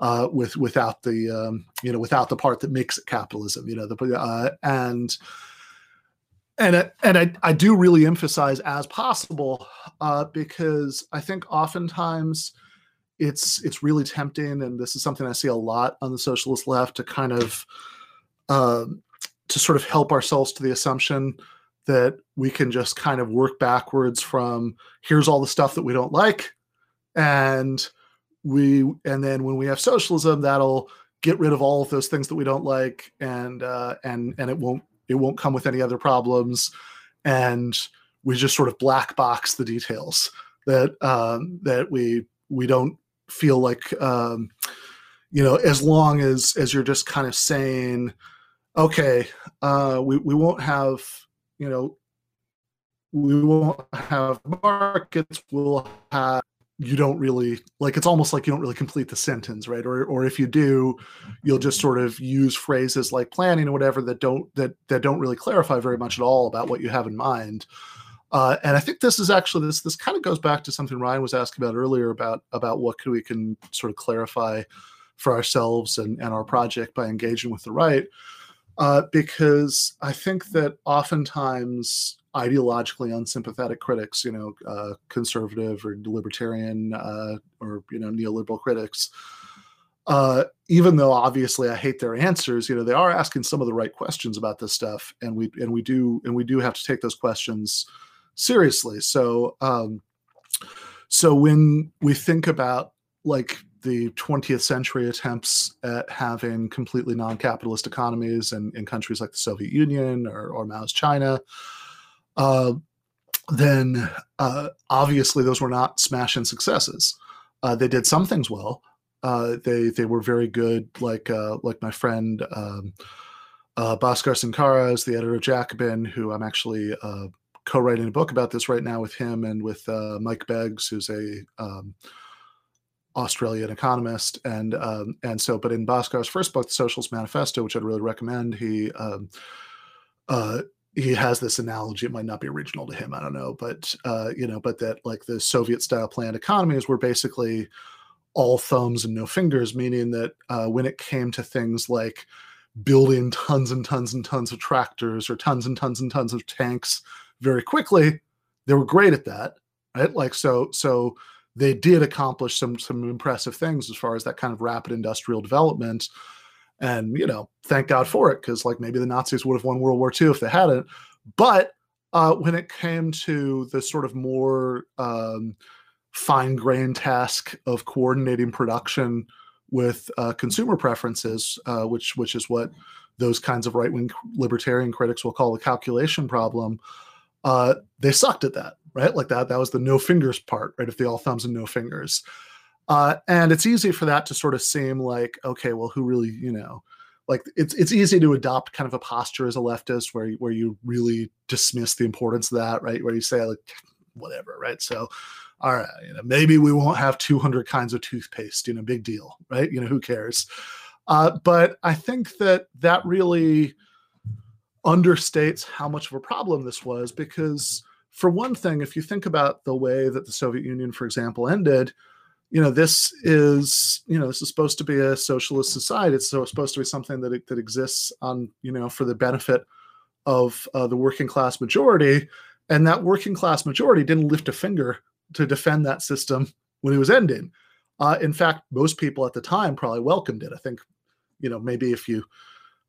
uh, with without the um, you know without the part that makes it capitalism you know the uh, and and and I, I do really emphasize as possible uh, because I think oftentimes it's it's really tempting, and this is something I see a lot on the socialist left to kind of uh, to sort of help ourselves to the assumption that we can just kind of work backwards from here's all the stuff that we don't like, and we and then when we have socialism, that'll get rid of all of those things that we don't like, and uh, and and it won't it won't come with any other problems, and we just sort of black box the details that um, that we we don't feel like um, you know as long as as you're just kind of saying okay uh, we we won't have you know we won't have markets we'll have you don't really like it's almost like you don't really complete the sentence right? Or or if you do you'll just sort of use phrases like planning or whatever that don't that that don't really clarify very much at all about what you have in mind. Uh, and i think this is actually this this kind of goes back to something ryan was asking about earlier about about what could we can sort of clarify for ourselves and, and our project by engaging with the right uh, because i think that oftentimes ideologically unsympathetic critics, you know, uh, conservative or libertarian uh, or you know neoliberal critics. Uh, even though obviously I hate their answers, you know, they are asking some of the right questions about this stuff, and we and we do and we do have to take those questions seriously. So, um, so when we think about like the 20th century attempts at having completely non-capitalist economies in, in countries like the Soviet Union or, or Mao's China, uh, then uh, obviously those were not smash and successes. Uh, they did some things well. Uh, they they were very good, like uh, like my friend um, uh, Bhaskar Sunkara is the editor of Jacobin, who I'm actually co-writing a book about this right now with him and with Mike Beggs, who's a um, Australian economist, and um, and so, but in Bhaskar's first book, The Socialist Manifesto, which I'd really recommend, he um, uh, he has this analogy it might not be original to him i don't know but uh, you know but that like the soviet style planned economies were basically all thumbs and no fingers meaning that uh, when it came to things like building tons and tons and tons of tractors or tons and tons and tons of tanks very quickly they were great at that right? Like so so they did accomplish some some impressive things as far as that kind of rapid industrial development. And you know, thank God for it, because like maybe the Nazis would have won World War II if they hadn't. But uh, when it came to the sort of more um, fine grained task of coordinating production with uh, consumer preferences, uh, which which is what those kinds of right wing libertarian critics will call the calculation problem. Uh, they sucked at that, right? Like that. That was the no fingers part, right? If they all thumbs and no fingers. Uh, and it's easy for that to sort of seem like, okay, well, who really, you know, like it's it's easy to adopt kind of a posture as a leftist where where you really dismiss the importance of that, right? Where you say like, whatever, right? So all right, you know, maybe we won't have 200 kinds of toothpaste, you know, big deal, right? You know, who cares? Uh, but I think that that really understates how much of a problem this was because, for one thing, if you think about the way that the Soviet Union, for example, ended, you know, this is, you know, this is supposed to be a socialist society. It's supposed to be something that that exists on, you know, for the benefit of uh, the working class majority, and that working class majority didn't lift a finger to defend that system when it was ending. Uh, in fact, most people at the time probably welcomed it. I think, you know, maybe if you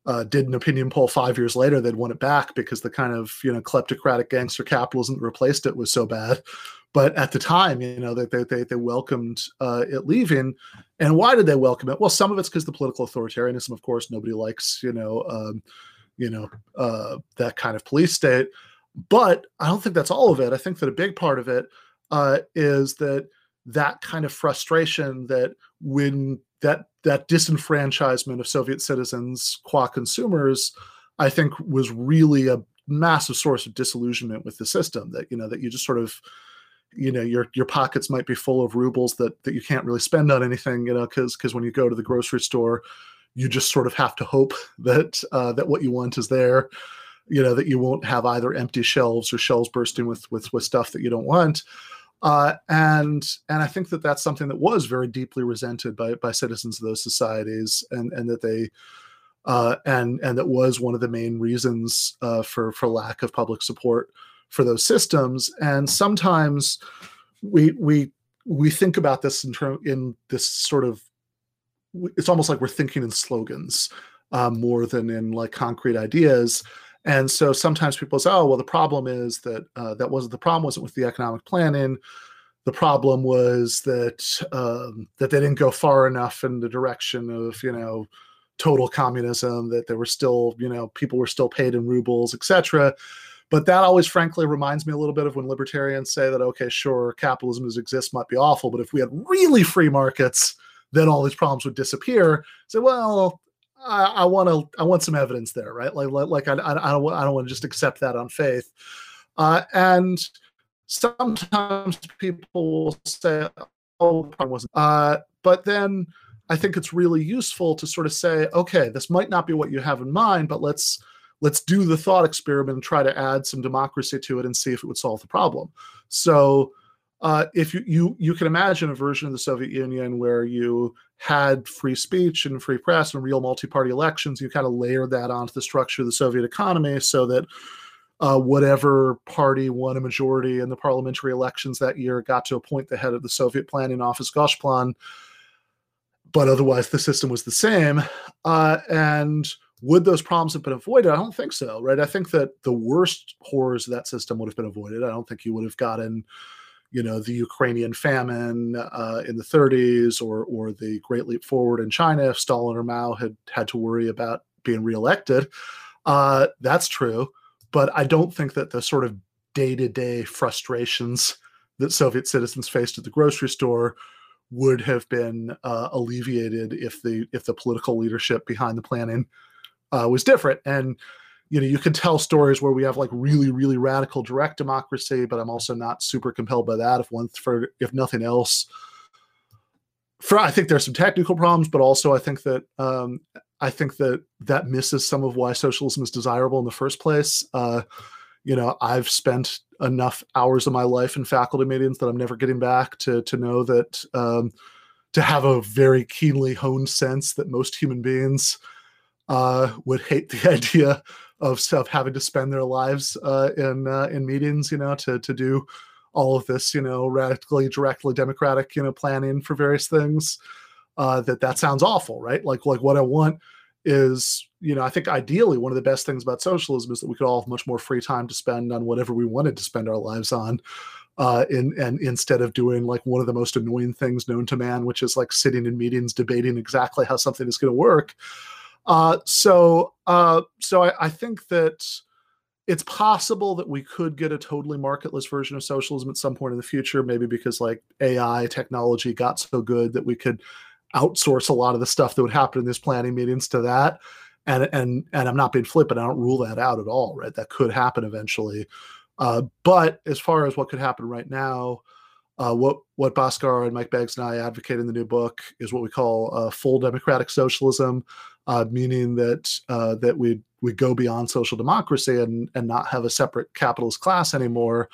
uh, did an opinion poll five years later, they'd want it back because the kind of you know kleptocratic gangster capitalism that replaced it was so bad. But at the time, you know, they they they welcomed uh, it leaving, and why did they welcome it? Well, some of it's because the political authoritarianism, of course, nobody likes, you know, um, you know, uh, that kind of police state. But I don't think that's all of it. I think that a big part of it uh, is that that kind of frustration that when that that disenfranchisement of Soviet citizens qua consumers, I think was really a massive source of disillusionment with the system. That you know that you just sort of you know your your pockets might be full of rubles that that you can't really spend on anything you know because because when you go to the grocery store you just sort of have to hope that uh, that what you want is there you know that you won't have either empty shelves or shelves bursting with with with stuff that you don't want uh, and and I think that that's something that was very deeply resented by by citizens of those societies, and and that they uh, and and that was one of the main reasons uh, for for lack of public support for those systems. And sometimes we we we think about this in term in this sort of it's almost like we're thinking in slogans uh, more than in like concrete ideas and so sometimes people say, "Oh, well, the problem is that uh, that wasn't the problem wasn't with the economic planning. The problem was that um, that they didn't go far enough in the direction of you know total communism. That there were still you know people were still paid in rubles, etc." But that always, frankly, reminds me a little bit of when libertarians say that, okay, sure, capitalism as exists might be awful, but if we had really free markets, then all these problems would disappear. So, well, I, I want to I want some evidence there, right? Like like, like I, I, don't I don't want to just accept that on faith. Uh, and sometimes people will say, "Oh, I wasn't," uh, but then I think it's really useful to sort of say, "Okay, this might not be what you have in mind, but let's." Let's do the thought experiment and try to add some democracy to it and see if it would solve the problem. So, uh, if you, you you can imagine a version of the Soviet Union where you had free speech and free press and real multi-party elections, you kind of layer that onto the structure of the Soviet economy so that uh, whatever party won a majority in the parliamentary elections that year got to appoint the head of the Soviet planning office, Gosplan. But otherwise, the system was the same. Uh, and would those problems have been avoided? I don't think so, right? I think that the worst horrors of that system would have been avoided. I don't think you would have gotten you know the Ukrainian famine uh, in the 30s or or the Great Leap Forward in China if Stalin or Mao had had to worry about being reelected. Uh, that's true, but I don't think that the sort of day to day frustrations that Soviet citizens faced at the grocery store would have been uh, alleviated if the if the political leadership behind the planning uh, was different and you know you can tell stories where we have like really really radical direct democracy but i'm also not super compelled by that if one for if nothing else. For i think there's some technical problems but also i think that um, i think that that misses some of why socialism is desirable in the first place. Uh, you know i've spent enough hours of my life in faculty meetings that i'm never getting back to to know that um, to have a very keenly honed sense that most human beings uh, would hate the idea of stuff having to spend their lives uh, in uh, in meetings, you know, to to do all of this, you know, radically, directly democratic, you know, planning for various things. Uh, that that sounds awful, right? Like like what I want is, you know, I think ideally one of the best things about socialism is that we could all have much more free time to spend on whatever we wanted to spend our lives on. Uh, in, and instead of doing like one of the most annoying things known to man, which is like sitting in meetings debating exactly how something is going to work. Uh, so, uh, so I, I think that it's possible that we could get a totally marketless version of socialism at some point in the future, maybe because like AI technology got so good that we could outsource a lot of the stuff that would happen in these planning meetings to that. And and and I'm not being flippant. I don't rule that out at all. Right, that could happen eventually. Uh, but as far as what could happen right now, uh, what what Bhaskar and Mike Beggs and I advocate in the new book is what we call uh, full democratic socialism, uh, meaning that uh, that we we go beyond social democracy and and not have a separate capitalist class anymore.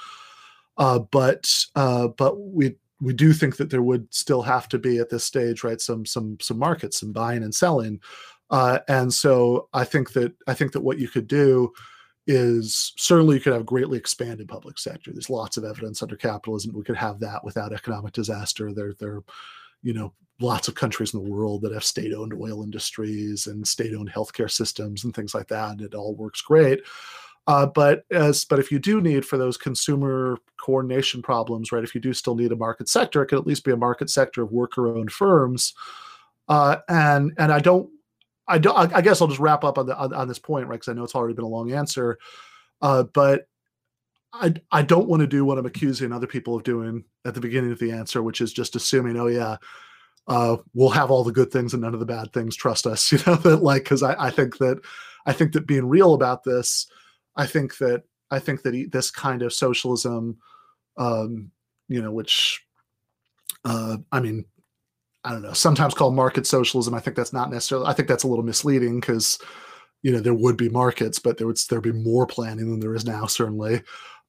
Uh, but uh, but we we do think that there would still have to be at this stage, right, some some some markets, some buying and selling, uh, and so I think that I think that what you could do is certainly you could have greatly expanded public sector. There's lots of evidence under capitalism we could have that without economic disaster. There there, you know, lots of countries in the world that have state-owned oil industries and state-owned healthcare systems and things like that. And it all works great. Uh, but as but if you do need for those consumer coordination problems, right? If you do still need a market sector, it could at least be a market sector of worker-owned firms. Uh, and and I don't, I don't. I guess I'll just wrap up on the on, on this point, right? Because I know it's already been a long answer. Uh, but I I don't want to do what I'm accusing other people of doing at the beginning of the answer, which is just assuming, oh yeah, uh, we'll have all the good things and none of the bad things. Trust us, you know that like because I, I think that I think that being real about this, I think that I think that this kind of socialism, um, you know, which uh, I mean, I don't know, sometimes called market socialism. I think that's not necessarily. I think that's a little misleading because you know there would be markets, but there would there be more planning than there is now, certainly.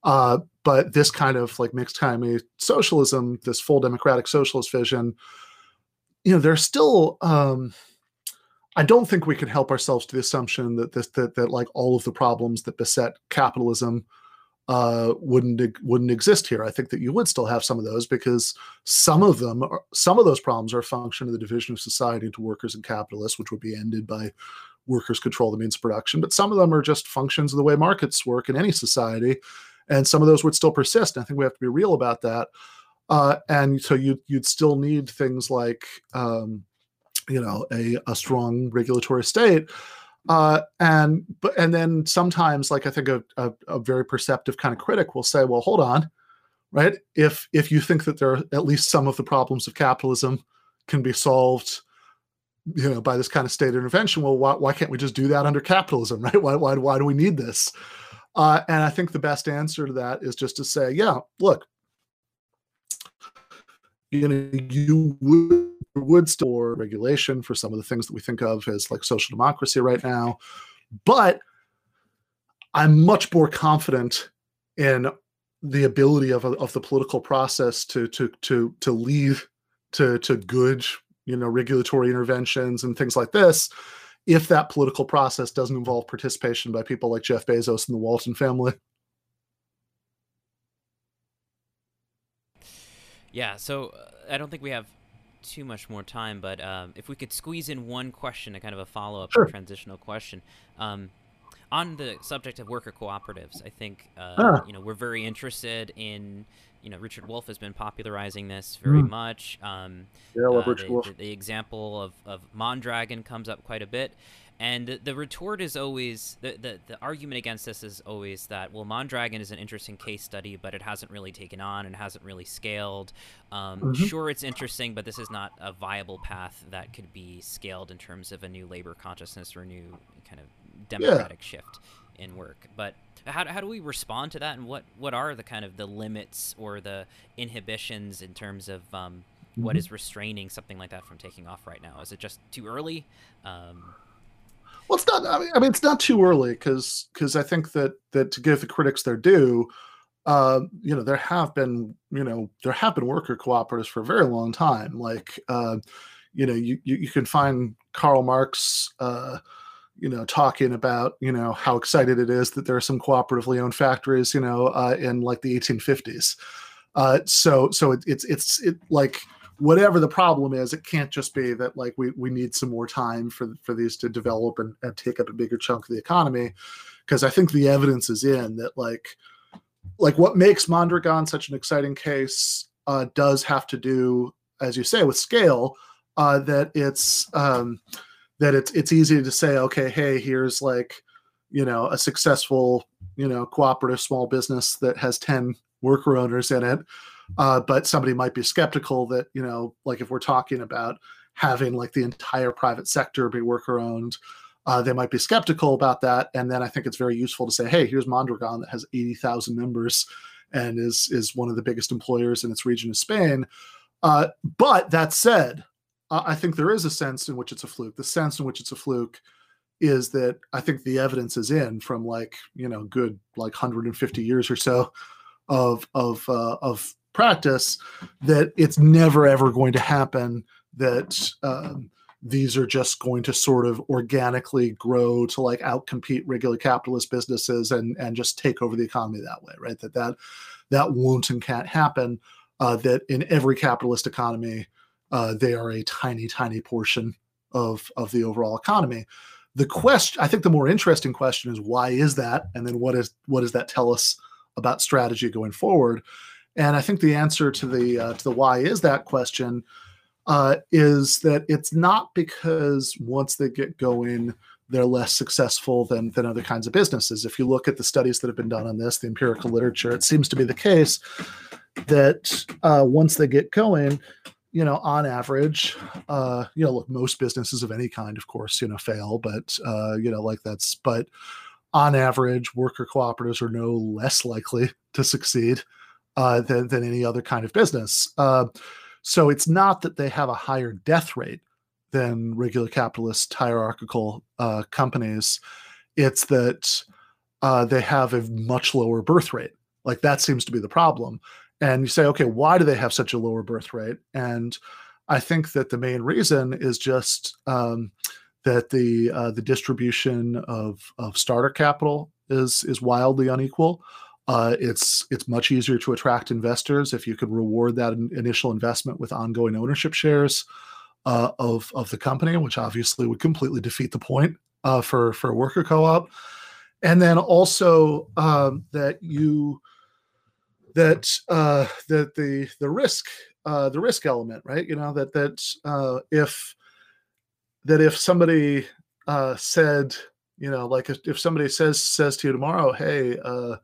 Uh, but this kind of like mixed economy socialism, this full democratic socialist vision, you know, there's still um, I don't think we can help ourselves to the assumption that this that that like all of the problems that beset capitalism uh, wouldn't wouldn't exist here. I think that you would still have some of those because some of them, are, some of those problems are a function of the division of society into workers and capitalists, which would be ended by workers control the means of production. But some of them are just functions of the way markets work in any society, and some of those would still persist. And I think we have to be real about that. Uh, and so you you'd still need things like um, you know a, a strong regulatory state uh, and but and then sometimes like i think a, a, a, very perceptive kind of critic will say well hold on right if if you think that there are at least some of the problems of capitalism can be solved you know by this kind of state intervention well why, why can't we just do that under capitalism right why, why, why do we need this uh, and i think the best answer to that is just to say yeah look you know you would would store regulation for some of the things that we think of as like social democracy right now but i'm much more confident in the ability of, of the political process to to to to lead to to good you know regulatory interventions and things like this if that political process doesn't involve participation by people like Jeff Bezos and the Walton family Yeah, so uh, I don't think we have too much more time, but um, if we could squeeze in one question, a kind of a follow-up sure. transitional question. Um, on the subject of worker cooperatives, I think uh, ah. you know we're very interested in you know Richard Wolff has been popularizing this very mm. much. Um, yeah, uh, the, The, the, example of, of Mondragon comes up quite a bit, and the, the retort is always the, the the argument against this is always that well, Mondragon is an interesting case study, but it hasn't really taken on and hasn't really scaled. Um, mm-hmm. Sure, it's interesting, but this is not a viable path that could be scaled in terms of a new labor consciousness or a new kind of democratic yeah. shift in work. But how, how do we respond to that, and what what are the kind of the limits or the inhibitions in terms of um, what mm-hmm. is restraining something like that from taking off right now? Is it just too early? Um, well, it's not. I mean, I mean it's not too early because because I think that that to give the critics their due, uh, you know, there have been you know there have been worker cooperatives for a very long time. Like, uh, you know, you, you, you can find Karl Marx, uh, you know, talking about you know how excited it is that there are some cooperatively owned factories, you know, uh, in like the 1850s. Uh, so so it, it's it's it like whatever the problem is, it can't just be that like we we need some more time for for these to develop and, and take up a bigger chunk of the economy, because I think the evidence is in that like like what makes Mondragon such an exciting case uh, does have to do, as you say, with scale. Uh, that it's um, that it's it's easy to say, okay, hey, here's like you know a successful you know cooperative small business that has 10 worker owners in it uh, but somebody might be skeptical that you know like if we're talking about having like the entire private sector be worker owned uh, they might be skeptical about that. And then i think it's very useful to say hey here's mondragon that has 80000 members and is is one of the biggest employers in its region of spain. Uh, but that said i think there is a sense in which it's a fluke. The sense in which it's a fluke is that I think the evidence is in from like you know good like 150 years or so of of uh, of practice that it's never ever going to happen that um, these are just going to sort of organically grow to like outcompete regular capitalist businesses and and just take over the economy that way right? That that that won't and can't happen uh, that in every capitalist economy uh, they are a tiny tiny portion of of the overall economy. The question i think the more interesting question is why is that? And then what is what does that tell us about strategy going forward? And i think the answer to the uh, to the why is that question uh, is that it's not because once they get going they're less successful than than other kinds of businesses. If you look at the studies that have been done on this the empirical literature it seems to be the case that uh, once they get going you know, on average, uh, you know, look, most businesses of any kind, of course, you know, fail, but uh, you know, like that's, but on average, worker cooperatives are no less likely to succeed uh, than than any other kind of business. Uh, so it's not that they have a higher death rate than regular capitalist hierarchical uh, companies. It's that uh, they have a much lower birth rate. Like that seems to be the problem and you say, okay, why do they have such a lower birth rate? And I think that the main reason is just um, that the uh, the distribution of of starter capital is is wildly unequal. Uh, it's it's much easier to attract investors if you could reward that in, initial investment with ongoing ownership shares uh, of of the company, which obviously would completely defeat the point uh, for for a worker co-op. And then also um, that you that uh, that the the risk uh, the risk element, right? You know that that uh, if that if somebody uh, said, you know, like if, if somebody says says to you tomorrow, hey, uh,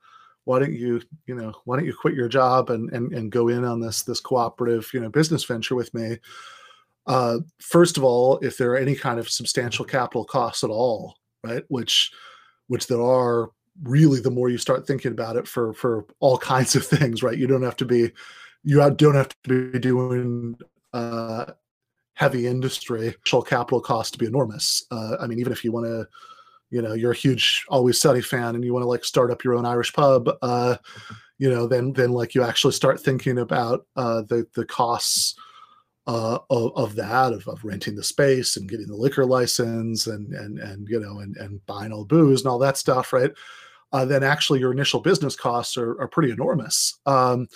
why don't you you know why don't you quit your job and and, and go in on this this cooperative you know business venture with me? Uh, first of all, if there are any kind of substantial capital costs at all, right, which which there are really the more you start thinking about it for for all kinds of things right? You don't have to be you don't have to be doing uh, heavy industry capital cost to be enormous. Uh, i mean even if you want to you know you're a huge always sunny fan and you want to like start up your own irish pub uh, you know then then like you actually start thinking about uh, the the costs uh, of, of that of, of renting the space and getting the liquor license and and and you know and and buying all booze and all that stuff right uh, then actually your initial business costs are, are pretty enormous. Um,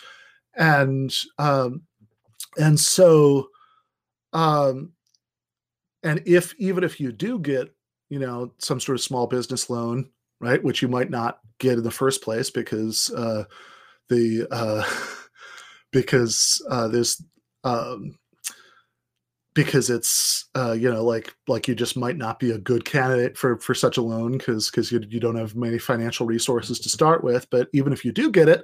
and um, and so um, and if even if you do get you know some sort of small business loan right which you might not get in the first place because uh, the uh, because uh, there's um, because it's uh, you know like like you just might not be a good candidate for for such a loan because because you, you don't have many financial resources to start with. But even if you do get it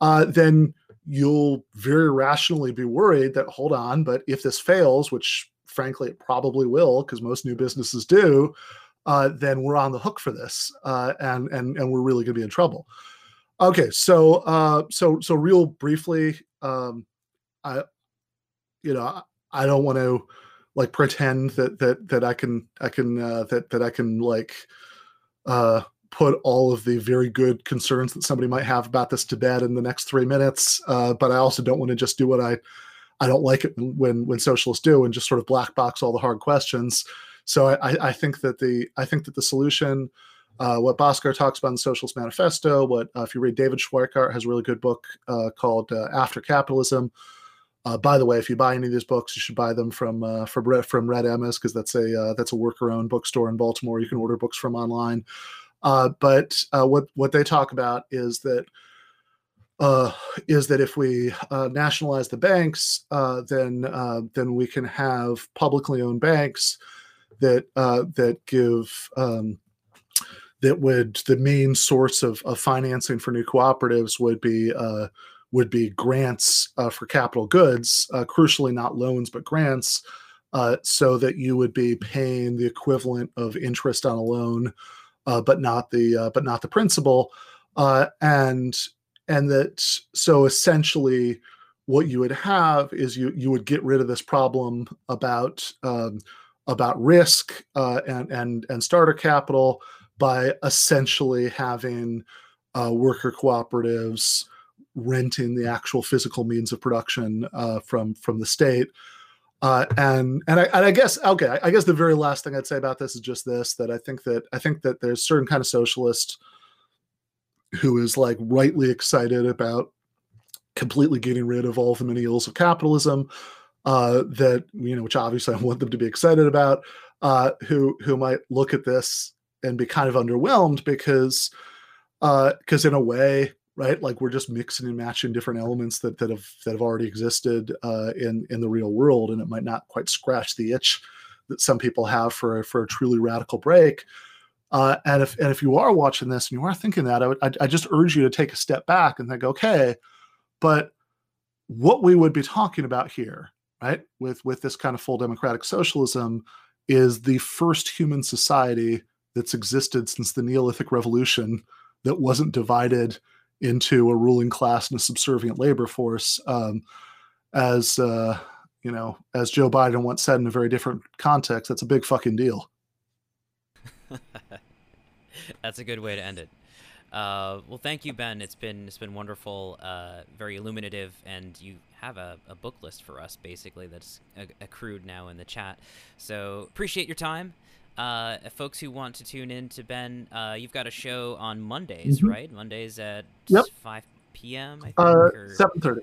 uh, then you'll very rationally be worried that hold on but if this fails which frankly it probably will because most new businesses do uh, then we're on the hook for this uh, and and and we're really going to be in trouble. Okay so uh, so so real briefly um, i you know I don't want to like pretend that that that I can I can uh, that that I can like uh, put all of the very good concerns that somebody might have about this to bed in the next three minutes. Uh, but I also don't want to just do what I I don't like it when when socialists do and just sort of black box all the hard questions. So I, I think that the I think that the solution uh, what Bhaskar talks about in the Socialist Manifesto. What uh, if you read David Schweikart has a really good book uh, called uh, After Capitalism. Uh, by the way, if you buy any of these books, you should buy them from uh, from from Red Emma's because that's a that's a worker-owned bookstore in Baltimore. You can order books from online. but what what they talk about is that uh, is that if we uh, nationalize the banks, uh, then then we can have publicly owned banks that that give um, that would the main source of, of financing for new cooperatives would be uh, would be grants uh, for capital goods, uh, crucially not loans but grants, uh, so that you would be paying the equivalent of interest on a loan, uh, but not the uh, but not the principal, and and that so essentially what you would have is you you would get rid of this problem about um, about risk and and and starter capital by essentially having uh, worker cooperatives renting the actual physical means of production uh, from from the state. Uh, and and I, and I guess okay, I guess the very last thing I'd say about this is just this that I think that I think that there's certain kind of socialist who is like rightly excited about completely getting rid of all the many ills of capitalism. Uh, that you know, which obviously I want them to be excited about. Uh, who who might look at this and be kind of underwhelmed because because uh, in a way right? Like we're just mixing and matching different elements that that have that have already existed uh, in in the real world and it might not quite scratch the itch that some people have for for a truly radical break. Uh, and if and if you are watching this and you are thinking that I would I, I just urge you to take a step back and think okay but what we would be talking about here right with with this kind of full democratic socialism is the first human society that's existed since the Neolithic Revolution that wasn't divided into a ruling class and a subservient labor force. Um, as uh, you know, as Joe Biden once said in a very different context, that's a big fucking deal. that's a good way to end it. Uh, well, thank you, Ben. It's been it's been wonderful, uh, very illuminative, and you have a, a, book list for us basically that's accrued now in the chat. So appreciate your time. Uh, folks who want to tune in to Ben, uh, you've got a show on Mondays, mm-hmm. right? Mondays at yep. 5 p.m. I think, uh, seven thirty.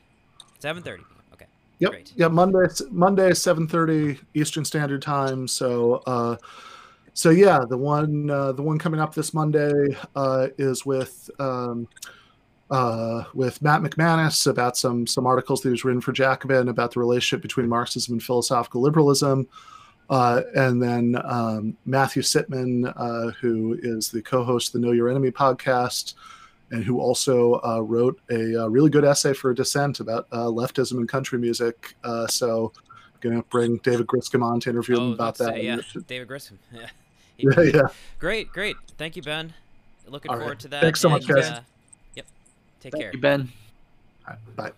Seven thirty. Okay. Yep. Great. Yeah. Monday. Monday seven thirty Eastern Standard Time. So. Uh, so yeah, the one uh, the one coming up this Monday uh, is with um, uh, with Matt McManus about some some articles that he's written for Jacobin about the relationship between Marxism and philosophical liberalism. Uh, and then um, Matthew Sitman, uh, who is the co-host of the Know Your Enemy podcast, and who also uh, wrote a, a, uh, really good essay for Dissent about uh, leftism and country music. Uh, so, going to bring David Griscom on to interview oh, him about that. Say, yeah, David Griscom. Yeah. yeah, yeah. Great, great. Thank you, Ben. Looking All forward right. to that. Thanks so and, much, guys. yep. Take Thank care. You, Ben. bye.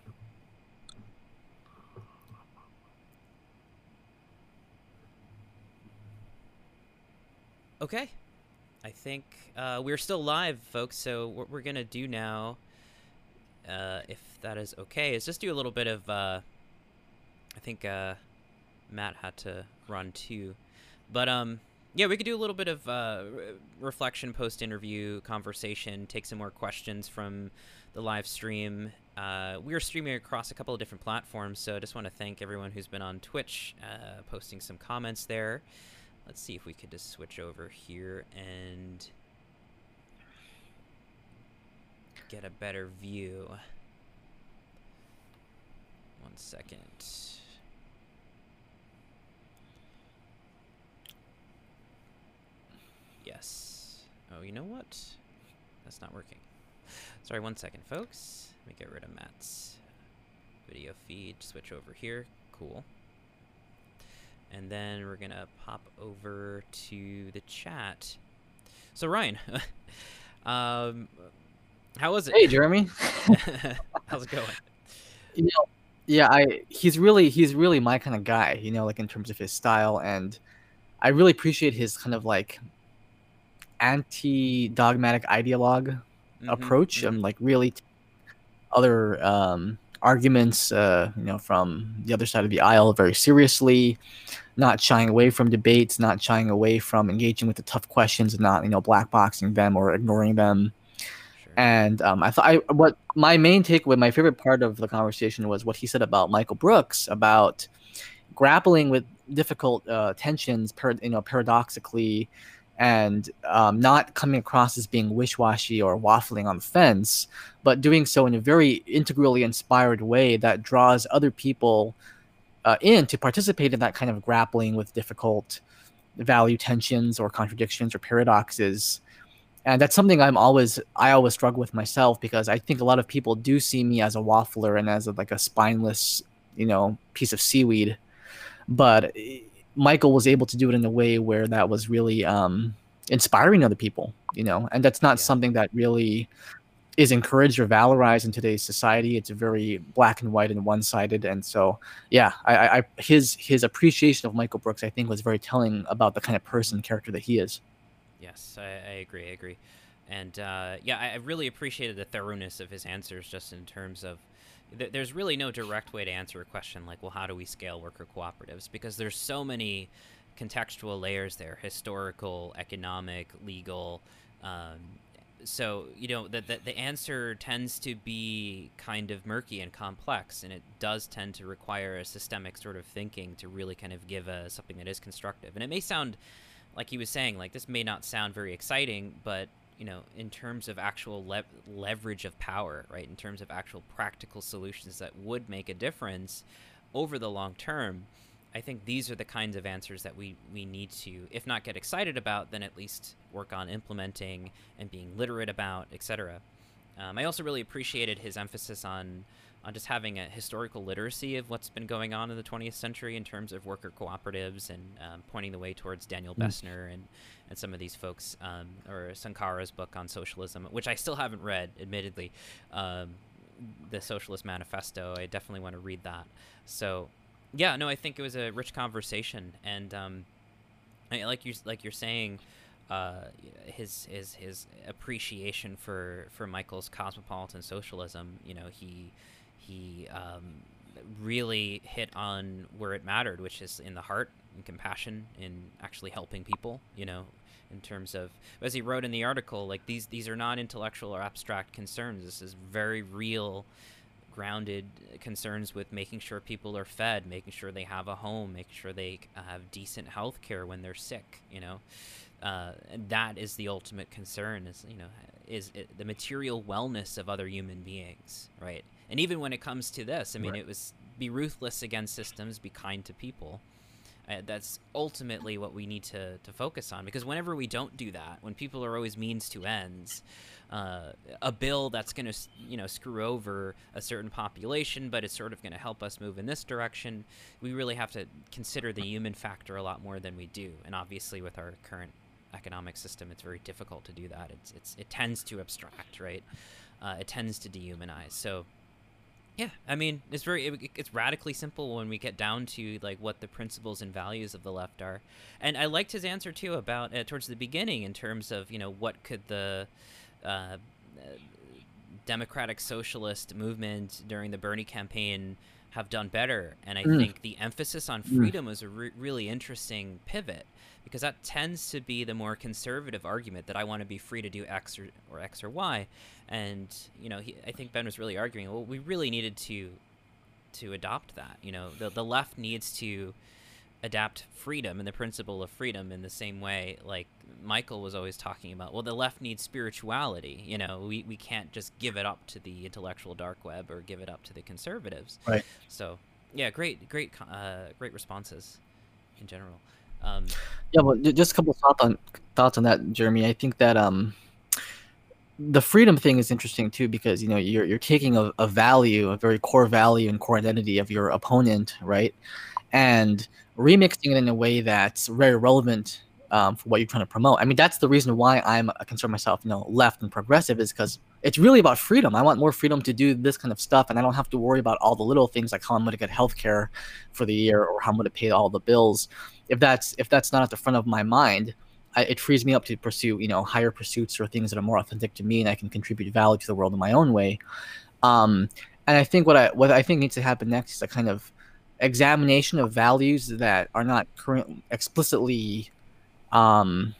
Okay. I think uh, we're still live, folks. So what we're gonna do now, uh, if that is okay, is just do a little bit of. Uh, I think uh, Matt had to run too, but um, yeah, we could do a little bit of uh, reflection, post-interview conversation, take some more questions from the live stream. Uh, we are streaming across a couple of different platforms, so I just want to thank everyone who's been on Twitch, posting some comments there. Let's see if we could just switch over here and get a better view. One second. Yes. Oh, you know what? That's not working. Sorry, one second, folks. Let me get rid of Matt's video feed. Switch over here. Cool. And then we're going to pop over to the chat. So, Ryan, um, how was it? Hey, Jeremy. How's it going? You know, yeah, I he's really he's really my kind of guy, you know, like in terms of his style and I really appreciate his kind of like anti-dogmatic ideologue mm-hmm, approach mm-hmm. and like really other um arguments, uh, you know, from the other side of the aisle very seriously, not shying away from debates, not shying away from engaging with the tough questions, and not you know blackboxing them or ignoring them. Sure. And um, I thought I what my main takeaway, my favorite part of the conversation was what he said about Michael Brooks about grappling with difficult uh, tensions, per, you know, paradoxically, and um, not coming across as being wish-washy or waffling on the fence, but doing so in a very integrally inspired way that draws other people uh, in to participate in that kind of grappling with difficult value tensions or contradictions or paradoxes. And that's something I'm always I always struggle with myself because I think a lot of people do see me as a waffler and as a, like a spineless, you know, piece of seaweed. But Michael was able to do it in a way where that was really um, inspiring other people, you know, and that's not yeah. something that really is encouraged or valorized in today's society. It's very black and white and one sided. And so, yeah, I, I, his his appreciation of Michael Brooks, I think, was very telling about the kind of person character that he is. Yes, I, I agree. I agree. And uh, yeah, I really appreciated the thoroughness of his answers, just in terms of th- there's really no direct way to answer a question like, well, how do we scale worker cooperatives? Because there's so many contextual layers there historical, economic, legal. Um, so you know the, the, the answer tends to be kind of murky and complex and it does tend to require a systemic sort of thinking to really kind of give a something that is constructive and it may sound like he was saying like this may not sound very exciting but you know, in terms of actual le- leverage of power, right? In terms of actual practical solutions that would make a difference over the long term, I think these are the kinds of answers that we, we need to, if not get excited about, then at least work on implementing and being literate about, etc. Um, I also really appreciated his emphasis on on just having a historical literacy of what's been going on in the 20th century in terms of worker cooperatives and um, pointing the way towards Daniel mm. Bessner and, and some of these folks, um, or Sunkara's book on socialism, which I still haven't read, admittedly. Um, the Socialist Manifesto. I definitely want to read that. So, yeah, no, I think it was a rich conversation, and um, I, like you like you're saying, uh, his his his appreciation for for Michael's cosmopolitan socialism. You know, he he um, really hit on where it mattered, which is in the heart and compassion, in actually helping people. You know, in terms of as he wrote in the article, like these these are not intellectual or abstract concerns. This is very real, grounded concerns with making sure people are fed, making sure they have a home, making sure they have decent health care when they're sick. You know. Uh, and that is the ultimate concern is you know is it, the material wellness of other human beings right and even when it comes to this, I mean, right. it was be ruthless against systems, be kind to people. Uh, that's ultimately what we need to, to focus on because whenever we don't do that, when people are always means to ends, uh, a bill that's going to you know screw over a certain population, but it's sort of going to help us move in this direction. We really have to consider the human factor a lot more than we do, and obviously with our current economic system, it's very difficult to do that. It's, it's it tends to abstract, right? Uh, it tends to dehumanize. So yeah, I mean, it's very it, it's radically simple when we get down to like what the principles and values of the left are. And I liked his answer too about uh, towards the beginning in terms of you know what could the uh, democratic socialist movement during the Bernie campaign have done better. And I mm. think the emphasis on mm. freedom mm. was a re- really interesting pivot because that tends to be the more conservative argument that I want to be free to do X or, or X or Y. And you know, he, I think Ben was really arguing. Well, we really needed to to adopt that. You know, the the left needs to adapt freedom and the principle of freedom in the same way like Michael was always talking about well the left needs spirituality you know we, we can't just give it up to the intellectual dark web or give it up to the conservatives right so yeah great great uh, great responses in general um, yeah, well, just a couple of thoughts on thoughts on that, Jeremy. I think that um, the freedom thing is interesting too because you know you're you're taking a, a value, a very core value and core identity of your opponent, right, and remixing it in a way that's very relevant um, for what you're trying to promote. I mean, that's the reason why I'm a concern myself, you know, left and progressive is because it's really about freedom. I want more freedom to do this kind of stuff, and I don't have to worry about all the little things like how I'm going to get health care for the year or how I'm going to pay all the bills if that's if that's not at the front of my mind, I, it frees me up to pursue you know higher pursuits or things that are more authentic to me, and I can contribute value to the world in my own way. Um, and I think what I what I think needs to happen next is a kind of examination of values that are not current explicitly um,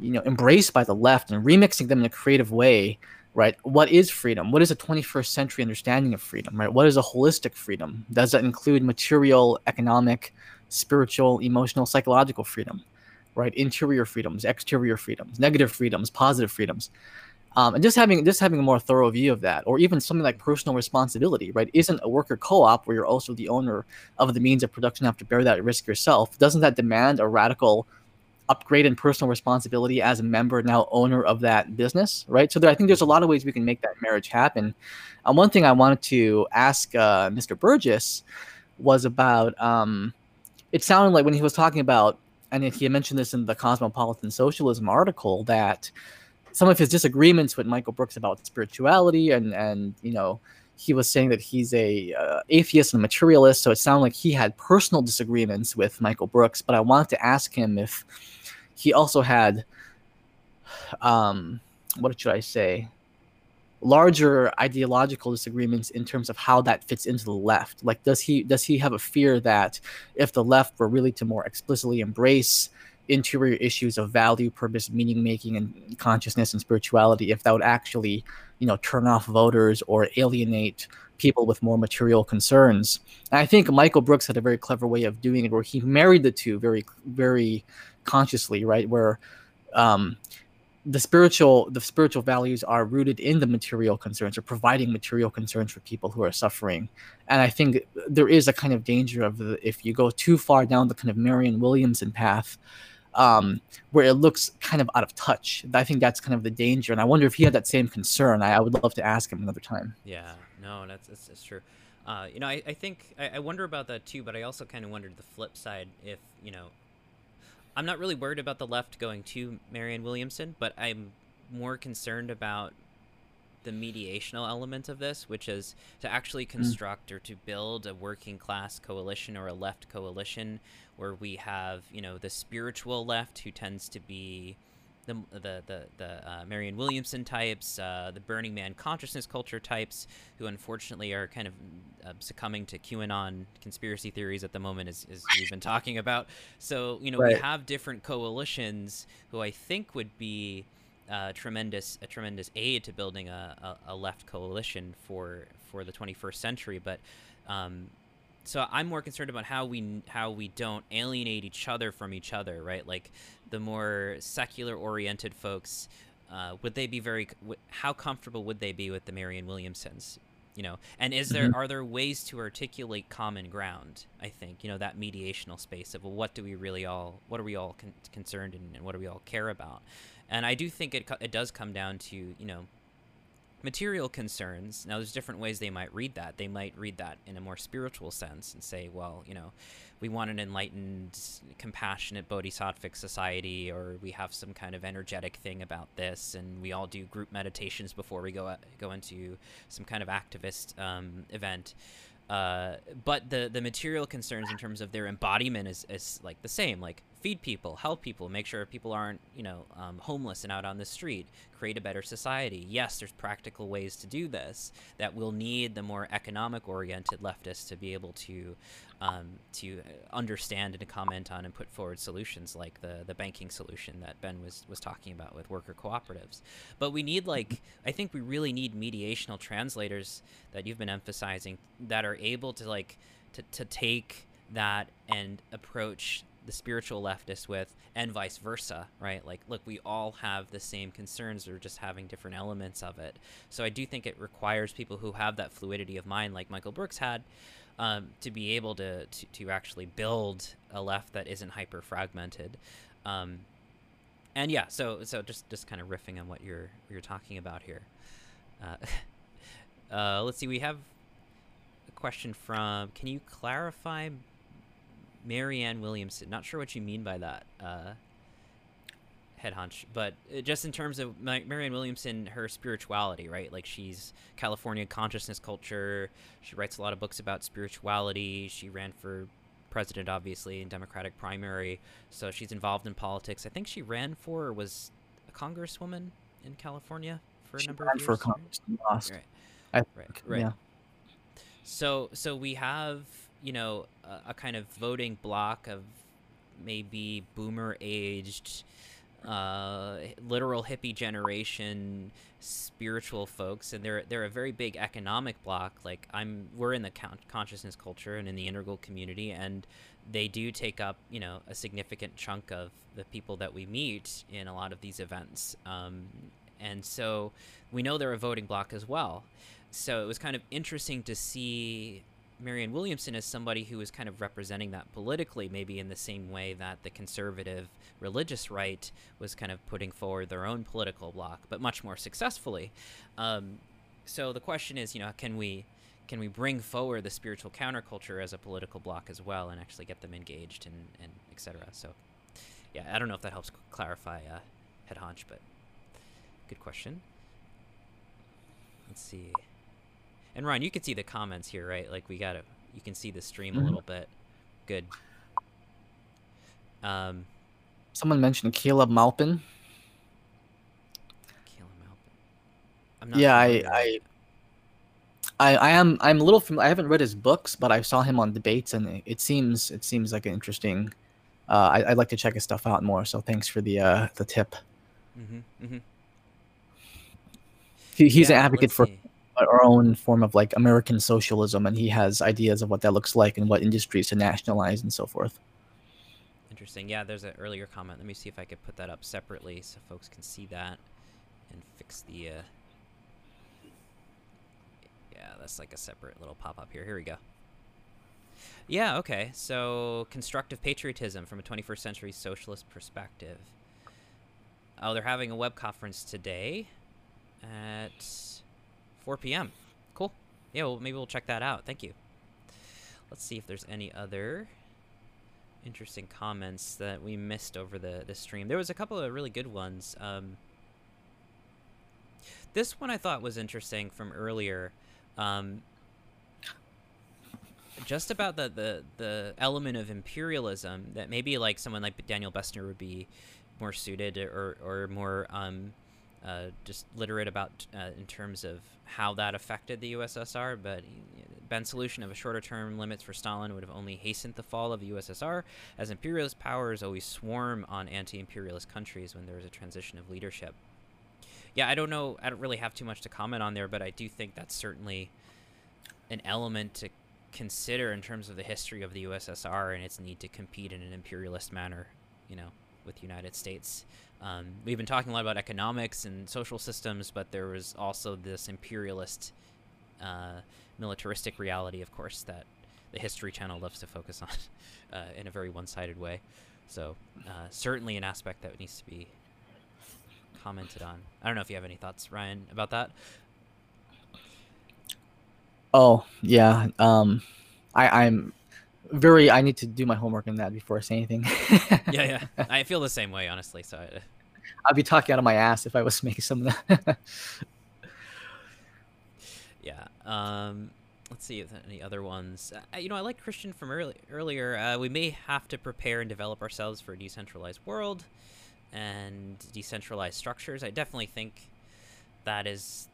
you know embraced by the left and remixing them in a creative way right? What is freedom? What is a 21st century understanding of freedom right? What is a holistic freedom? Does that include material economic spiritual emotional psychological freedom right? Interior freedoms exterior freedoms negative freedoms positive freedoms. Um, and just having just having a more thorough view of that or even something like personal responsibility right? Isn't a worker co-op where you're also the owner of the means of production have to bear that risk yourself. Doesn't that demand a radical upgrade in personal responsibility as a member now owner of that business right? So there, i think there's a lot of ways we can make that marriage happen. Um, one thing i wanted to ask uh, mr burgess was about um, it sounded like when he was talking about and he mentioned this in the cosmopolitan socialism article that some of his disagreements with michael brooks about spirituality and and you know he was saying that he's a uh, atheist and a materialist so it sounded like he had personal disagreements with michael brooks but i wanted to ask him if he also had um what should i say larger ideological disagreements in terms of how that fits into the left like does he does he have a fear that if the left were really to more explicitly embrace interior issues of value purpose meaning making and consciousness and spirituality if that would actually you know turn off voters or alienate people with more material concerns and i think michael brooks had a very clever way of doing it where he married the two very very consciously, right? Where um, the spiritual the spiritual values are rooted in the material concerns or providing material concerns for people who are suffering. And i think there is a kind of danger of the, if you go too far down the kind of marianne williamson path um, where it looks kind of out of touch i think that's kind of the danger. And i wonder if he had that same concern. I, I would love to ask him another time. Yeah no that's that's, that's true. Uh, you know I, I think I, I wonder about that too but i also kind of wondered the flip side if you know I'm not really worried about the left going to Marianne Williamson, but I'm more concerned about the mediational element of this, which is to actually hmm. construct mm. or to build a working class coalition or a left coalition where we have, you know, the spiritual left who tends to be the the the, the uh, Marianne Williamson types, uh, the Burning Man consciousness culture types, who unfortunately are kind of uh, succumbing to QAnon conspiracy theories at the moment, as, as we've been talking about. So you know right. we have different coalitions who I think would be uh, tremendous a tremendous aid to building a, a, a, left coalition for for the 21st century, but. Um, so I'm more concerned about how we how we don't alienate each other from each other, right? Like the more secular oriented folks, uh, would they be very? How comfortable would they be with the Marianne Williamsons? You know, and is there mm-hmm. are there ways to articulate common ground? I think you know that mediational space of well, what do we really all, what are we all con- concerned in, and what do we all care about? And I do think it it does come down to you know material concerns. Now, there's different ways they might read that. They might read that in a more spiritual sense and say, well, you know, we want an enlightened, compassionate bodhisattvic society, or we have some kind of energetic thing about this, and we all do group meditations before we go go into some kind of activist um, event. Uh, but the the material concerns in terms of their embodiment is, is like the same like feed people help people make sure people aren't you know um, homeless and out on the street create a better society yes there's practical ways to do this that we'll need the more economic oriented leftists to be able to um, to understand and to comment on and put forward solutions like the the banking solution that Ben was was talking about with worker cooperatives. But we need like I think we really need mediational translators that you've been emphasizing that are able to like to, to take that and approach the spiritual leftist with and vice versa right like look we all have the same concerns or just having different elements of it so i do think it requires people who have that fluidity of mind like michael brooks had um, to be able to, to, to actually build a left that isn't hyper fragmented. Um, and yeah, so so just just kind of riffing on what you're you're talking about here. Uh, uh, let's see, we have a question from. Can you clarify Marianne Williamson? Not sure what you mean by that. Uh, head hunch, but uh, just in terms of Marianne Williamson, her spirituality, right? Like she's California consciousness culture. She writes a lot of books about spirituality. She ran for president, obviously, in Democratic primary, so she's involved in politics. I think she ran for or was a congresswoman in California for a she number of years. for Congress, lost. Right. I, right. Right. Yeah. So so we have you know a, kind of voting block of maybe boomer aged uh, literal hippie generation spiritual folks. And they're they're a very big economic block. Like i'm we're in the con- consciousness culture and in the integral community and they do take up you know a significant chunk of the people that we meet in a lot of these events. Um, and so we know they're a voting block as well. So it was kind of interesting to see Marianne Williamson as somebody who was kind of representing that politically, maybe in the same way that the conservative religious right was kind of putting forward their own political block, but much more successfully. Um, so the question is, you know, can we can we bring forward the spiritual counterculture as a political block as well, and actually get them engaged and and etc. So, yeah, I don't know if that helps clarify uh, head hunch, but good question. Let's see. And Ryan, you can see the comments here, right? Like we got it. You can see the stream mm-hmm. a little bit. Good. Um, Someone mentioned Caleb Maupin. Caleb not yeah, I, I, I, I am. I'm a little. Familiar, I haven't read his books, but I saw him on debates, and it, it seems it seems like an interesting. Uh, I, would like to check his stuff out more. So thanks for the uh, the tip. Mm-hmm, mm-hmm. He, he's yeah, an advocate for see our own form of like American socialism, and he has ideas of what that looks like and what industries to nationalize and so forth. Interesting. Yeah, there's an earlier comment. Let me see if I could put that up separately so folks can see that and fix the. Uh... Yeah, that's like a separate little pop up here. Here we go. Yeah, okay. So, constructive patriotism from a 21st century socialist perspective. Oh, they're having a web conference today at 4 p.m. Cool. Yeah, well, maybe we'll check that out. Thank you. Let's see if there's any other interesting comments that we missed over the, the stream. There was a couple of really good ones. Um, this one I thought was interesting from earlier. Um, just about the, the, the element of imperialism that maybe like someone like Daniel Bessner would be more suited or, or more um, uh, just literate about uh, in terms of how that affected the USSR, but Ben's solution of a shorter term limits for Stalin would have only hastened the fall of the USSR, as imperialist powers always swarm on anti imperialist countries when there is a transition of leadership. Yeah, I don't know, I don't really have too much to comment on there, but I do think that's certainly an element to consider in terms of the history of the USSR and its need to compete in an imperialist manner, you know, with the United States. Um, we've been talking a lot about economics and social systems, but there was also this imperialist, uh, militaristic reality, of course, that the History Channel loves to focus on uh, in a very one-sided way. So uh, certainly an aspect that needs to be commented on. I don't know if you have any thoughts, Ryan, about that. Oh yeah, um, I, I'm very i need to do my homework on that before i say anything. Yeah yeah. I feel the same way honestly so I, i'd be talking out of my ass if i was making some of that. Yeah um let's see if any other ones. Uh, you know i like christian from early, earlier. Uh, we may have to prepare and develop ourselves for a decentralized world and decentralized structures. I definitely think that is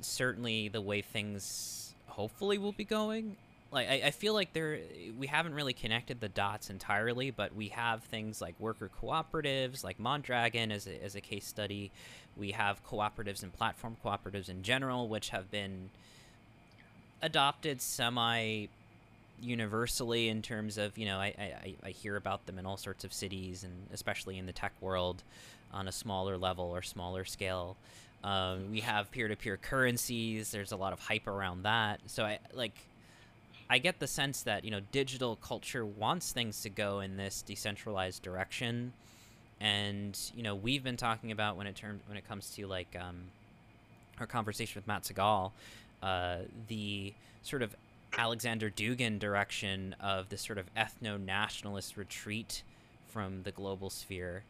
certainly the way things hopefully will be going like I, I feel like there we haven't really connected the dots entirely, but we have things like worker cooperatives, like Mondragon as a, as a case study. We have cooperatives and platform cooperatives in general, which have been adopted semi universally in terms of you know I, I, I hear about them in all sorts of cities and especially in the tech world on a smaller level or smaller scale. Um, we have peer-to-peer currencies. There's a lot of hype around that. So I like I get the sense that you know digital culture wants things to go in this decentralized direction, and you know we've been talking about when it term when it comes to like um, our conversation with Matt Segall, uh, the sort of Alexander Dugin direction of this sort of ethno nationalist retreat from the global sphere.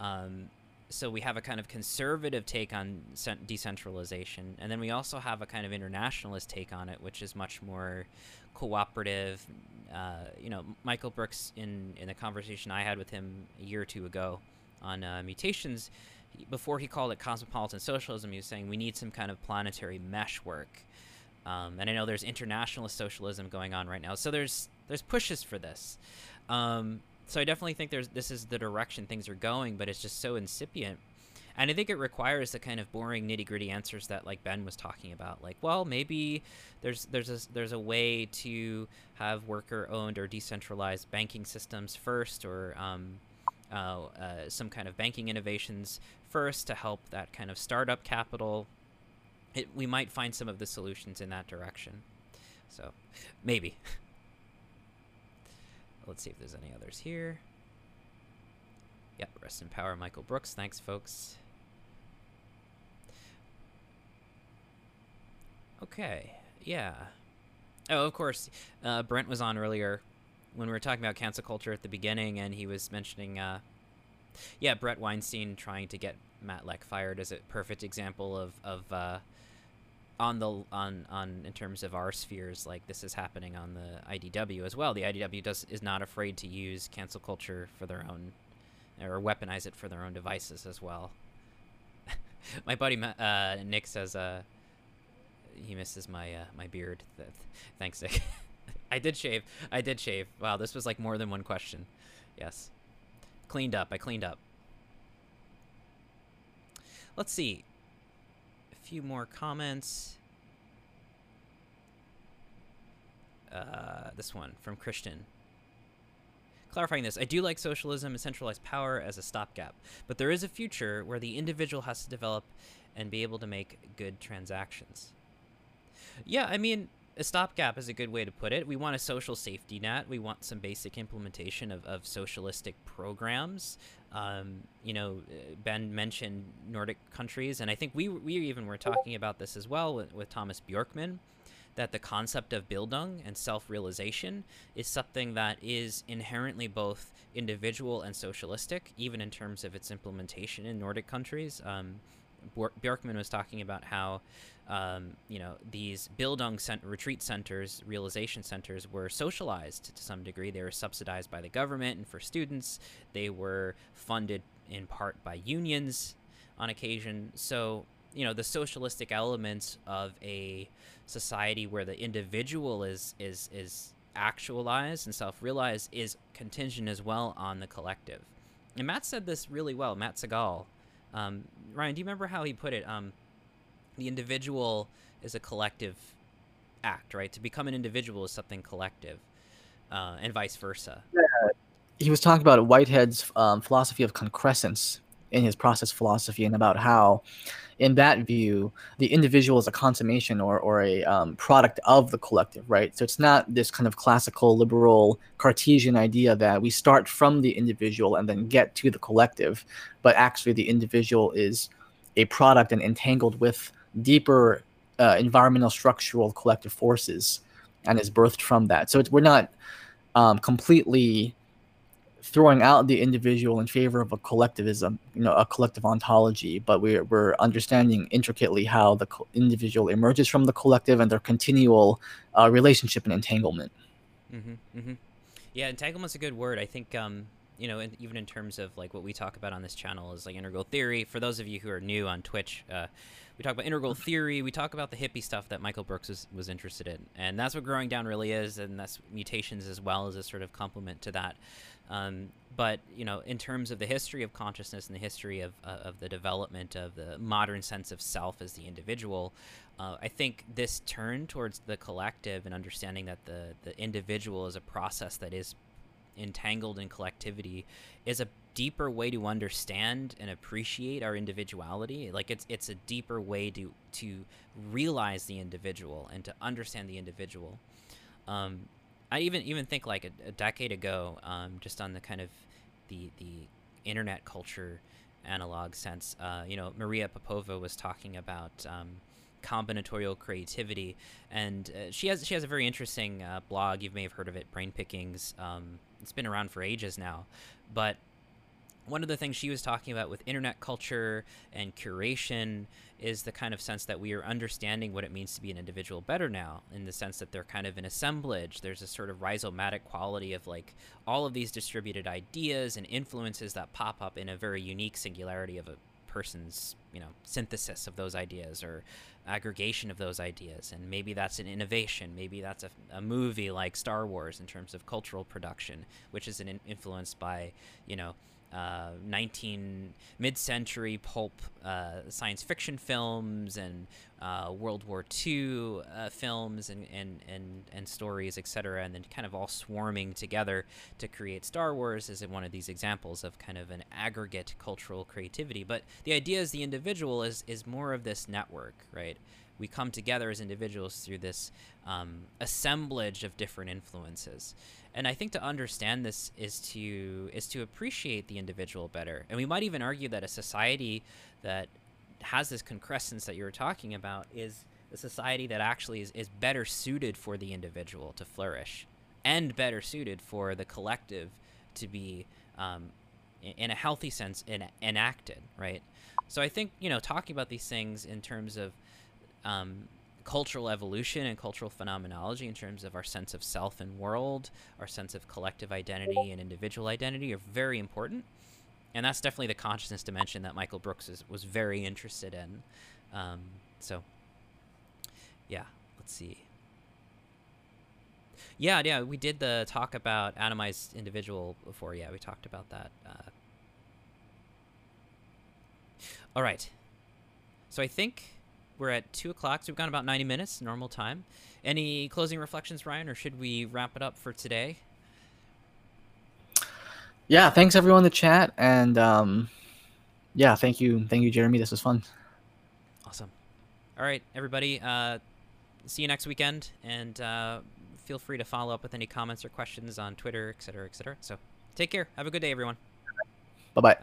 Um, so we have a kind of conservative take on decentralization, and then we also have a kind of internationalist take on it, which is much more cooperative. Uh, you know, Michael Brooks in in a conversation I had with him a year or two ago on uh, mutations, before he called it cosmopolitan socialism, he was saying we need some kind of planetary meshwork. Um, and I know there's internationalist socialism going on right now, so there's there's pushes for this. Um, so I definitely think there's this is the direction things are going, but it's just so incipient. And I think it requires the kind of boring nitty gritty answers that like Ben was talking about. Like, well, maybe there's there's a there's a way to have worker owned or decentralized banking systems first, or um, uh, uh, some kind of banking innovations first to help that kind of startup capital. It, we might find some of the solutions in that direction. So, maybe. Let's see if there's any others here. Yep, rest in power, Michael Brooks. Thanks, folks. Okay, yeah. Oh, of course, uh, Brent was on earlier when we were talking about cancel culture at the beginning, and he was mentioning, uh, yeah, Bret Weinstein trying to get Matt Lech fired is a perfect example of of uh, on the on on in terms of our spheres, like this is happening on the IDW as well. The IDW does is not afraid to use cancel culture for their own or weaponize it for their own devices as well. My buddy uh, Nick says uh, he misses my uh, my beard. Thanks, Nick. I did shave. I did shave. Wow, this was like more than one question. Yes. Cleaned up. I cleaned up. Let's see. Few more comments. Uh, this one from Christian. Clarifying this, I do like socialism and centralized power as a stopgap, but there is a future where the individual has to develop and be able to make good transactions. Yeah, I mean, a stopgap is a good way to put it. We want a social safety net. We want some basic implementation of, of socialistic programs. Um, you know, Ben mentioned Nordic countries, and I think we, we even were talking about this as well with, with Tomas Bjorkman, that the concept of Bildung and self-realization is something that is inherently both individual and socialistic, even in terms of its implementation in Nordic countries. Um, Bjorkman was talking about how um, you know, these Bildung cent- retreat centers, realization centers, were socialized to some degree. They were subsidized by the government and for students. They were funded in part by unions on occasion. So, you know, the socialistic elements of a society where the individual is is is actualized and self-realized is contingent as well on the collective. And Matt said this really well. Matt Segall. Um, Ryan, do you remember how he put it? Um, the individual is a collective act, right? To become an individual is something collective, uh, and vice versa. Yeah. He was talking about Whitehead's um, philosophy of concrescence in his process philosophy, and about how, in that view, the individual is a consummation or, or a um, product of the collective, right? So it's not this kind of classical liberal Cartesian idea that we start from the individual and then get to the collective, but actually the individual is a product and entangled with deeper uh, environmental structural collective forces and is birthed from that. So we're not um, completely throwing out the individual in favor of a collectivism, you know, a collective ontology, but we're, we're understanding intricately how the individual emerges from the collective and their continual uh, relationship and entanglement. Mm-hmm, mm-hmm. Yeah, entanglement's a good word. I think, um, you know, in, even in terms of like what we talk about on this channel is like integral theory. For those of you who are new on Twitch, uh, we talk about integral theory. We talk about the hippie stuff that Michael Brooks was, was interested in, and that's what growing down really is, and that's mutations as well as a sort of complement to that. Um, but you know, in terms of the history of consciousness and the history of uh, of the development of the modern sense of self as the individual, uh, I think this turn towards the collective and understanding that the the individual is a process that is entangled in collectivity is a deeper way to understand and appreciate our individuality. Like it's it's a deeper way to to realize the individual and to understand the individual. Um, i even even think like a, a decade ago um, just on the kind of the the internet culture analog sense uh, you know maria popova was talking about um, combinatorial creativity. And uh, she has she has a very interesting uh, blog. You may have heard of it brain pickings. Um, it's been around for ages now. But one of the things she was talking about with internet culture and curation is the kind of sense that we are understanding what it means to be an individual better now in the sense that they're kind of an assemblage. There's a sort of rhizomatic quality of like all of these distributed ideas and influences that pop up in a very unique singularity of a person's you know synthesis of those ideas or aggregation of those ideas. And maybe that's an innovation. Maybe that's a, a movie like star wars in terms of cultural production which is an influenced by you know uh, 19 mid-century pulp uh, science fiction films and uh, World War II uh, films and, and, and, and stories, etc., and then kind of all swarming together to create Star Wars is one of these examples of kind of an aggregate cultural creativity. But the idea is the individual is, is more of this network, right? We come together as individuals through this um, assemblage of different influences and I think to understand this is to is to appreciate the individual better. And we might even argue that a society that has this concrescence that you were talking about is a society that actually is, is better suited for the individual to flourish and better suited for the collective to be um, in a healthy sense enacted right so i think you know talking about these things in terms of um, cultural evolution and cultural phenomenology in terms of our sense of self and world, our sense of collective identity and individual identity are very important. And that's definitely the consciousness dimension that Michael Brooks is, was very interested in. Um, so, yeah, let's see. Yeah, yeah, we did the talk about atomized individual before. Yeah, we talked about that. Uh, all right. So I think we're at 2 o'clock, so we've gone about 90 minutes, normal time. Any closing reflections, Ryan, or should we wrap it up for today? Yeah, thanks everyone in the chat, and um, yeah, thank you, thank you, Jeremy. This was fun. Awesome. All right, everybody. Uh, see you next weekend, and uh, feel free to follow up with any comments or questions on Twitter, et cetera, et cetera. So, take care. Have a good day, everyone. Bye-bye.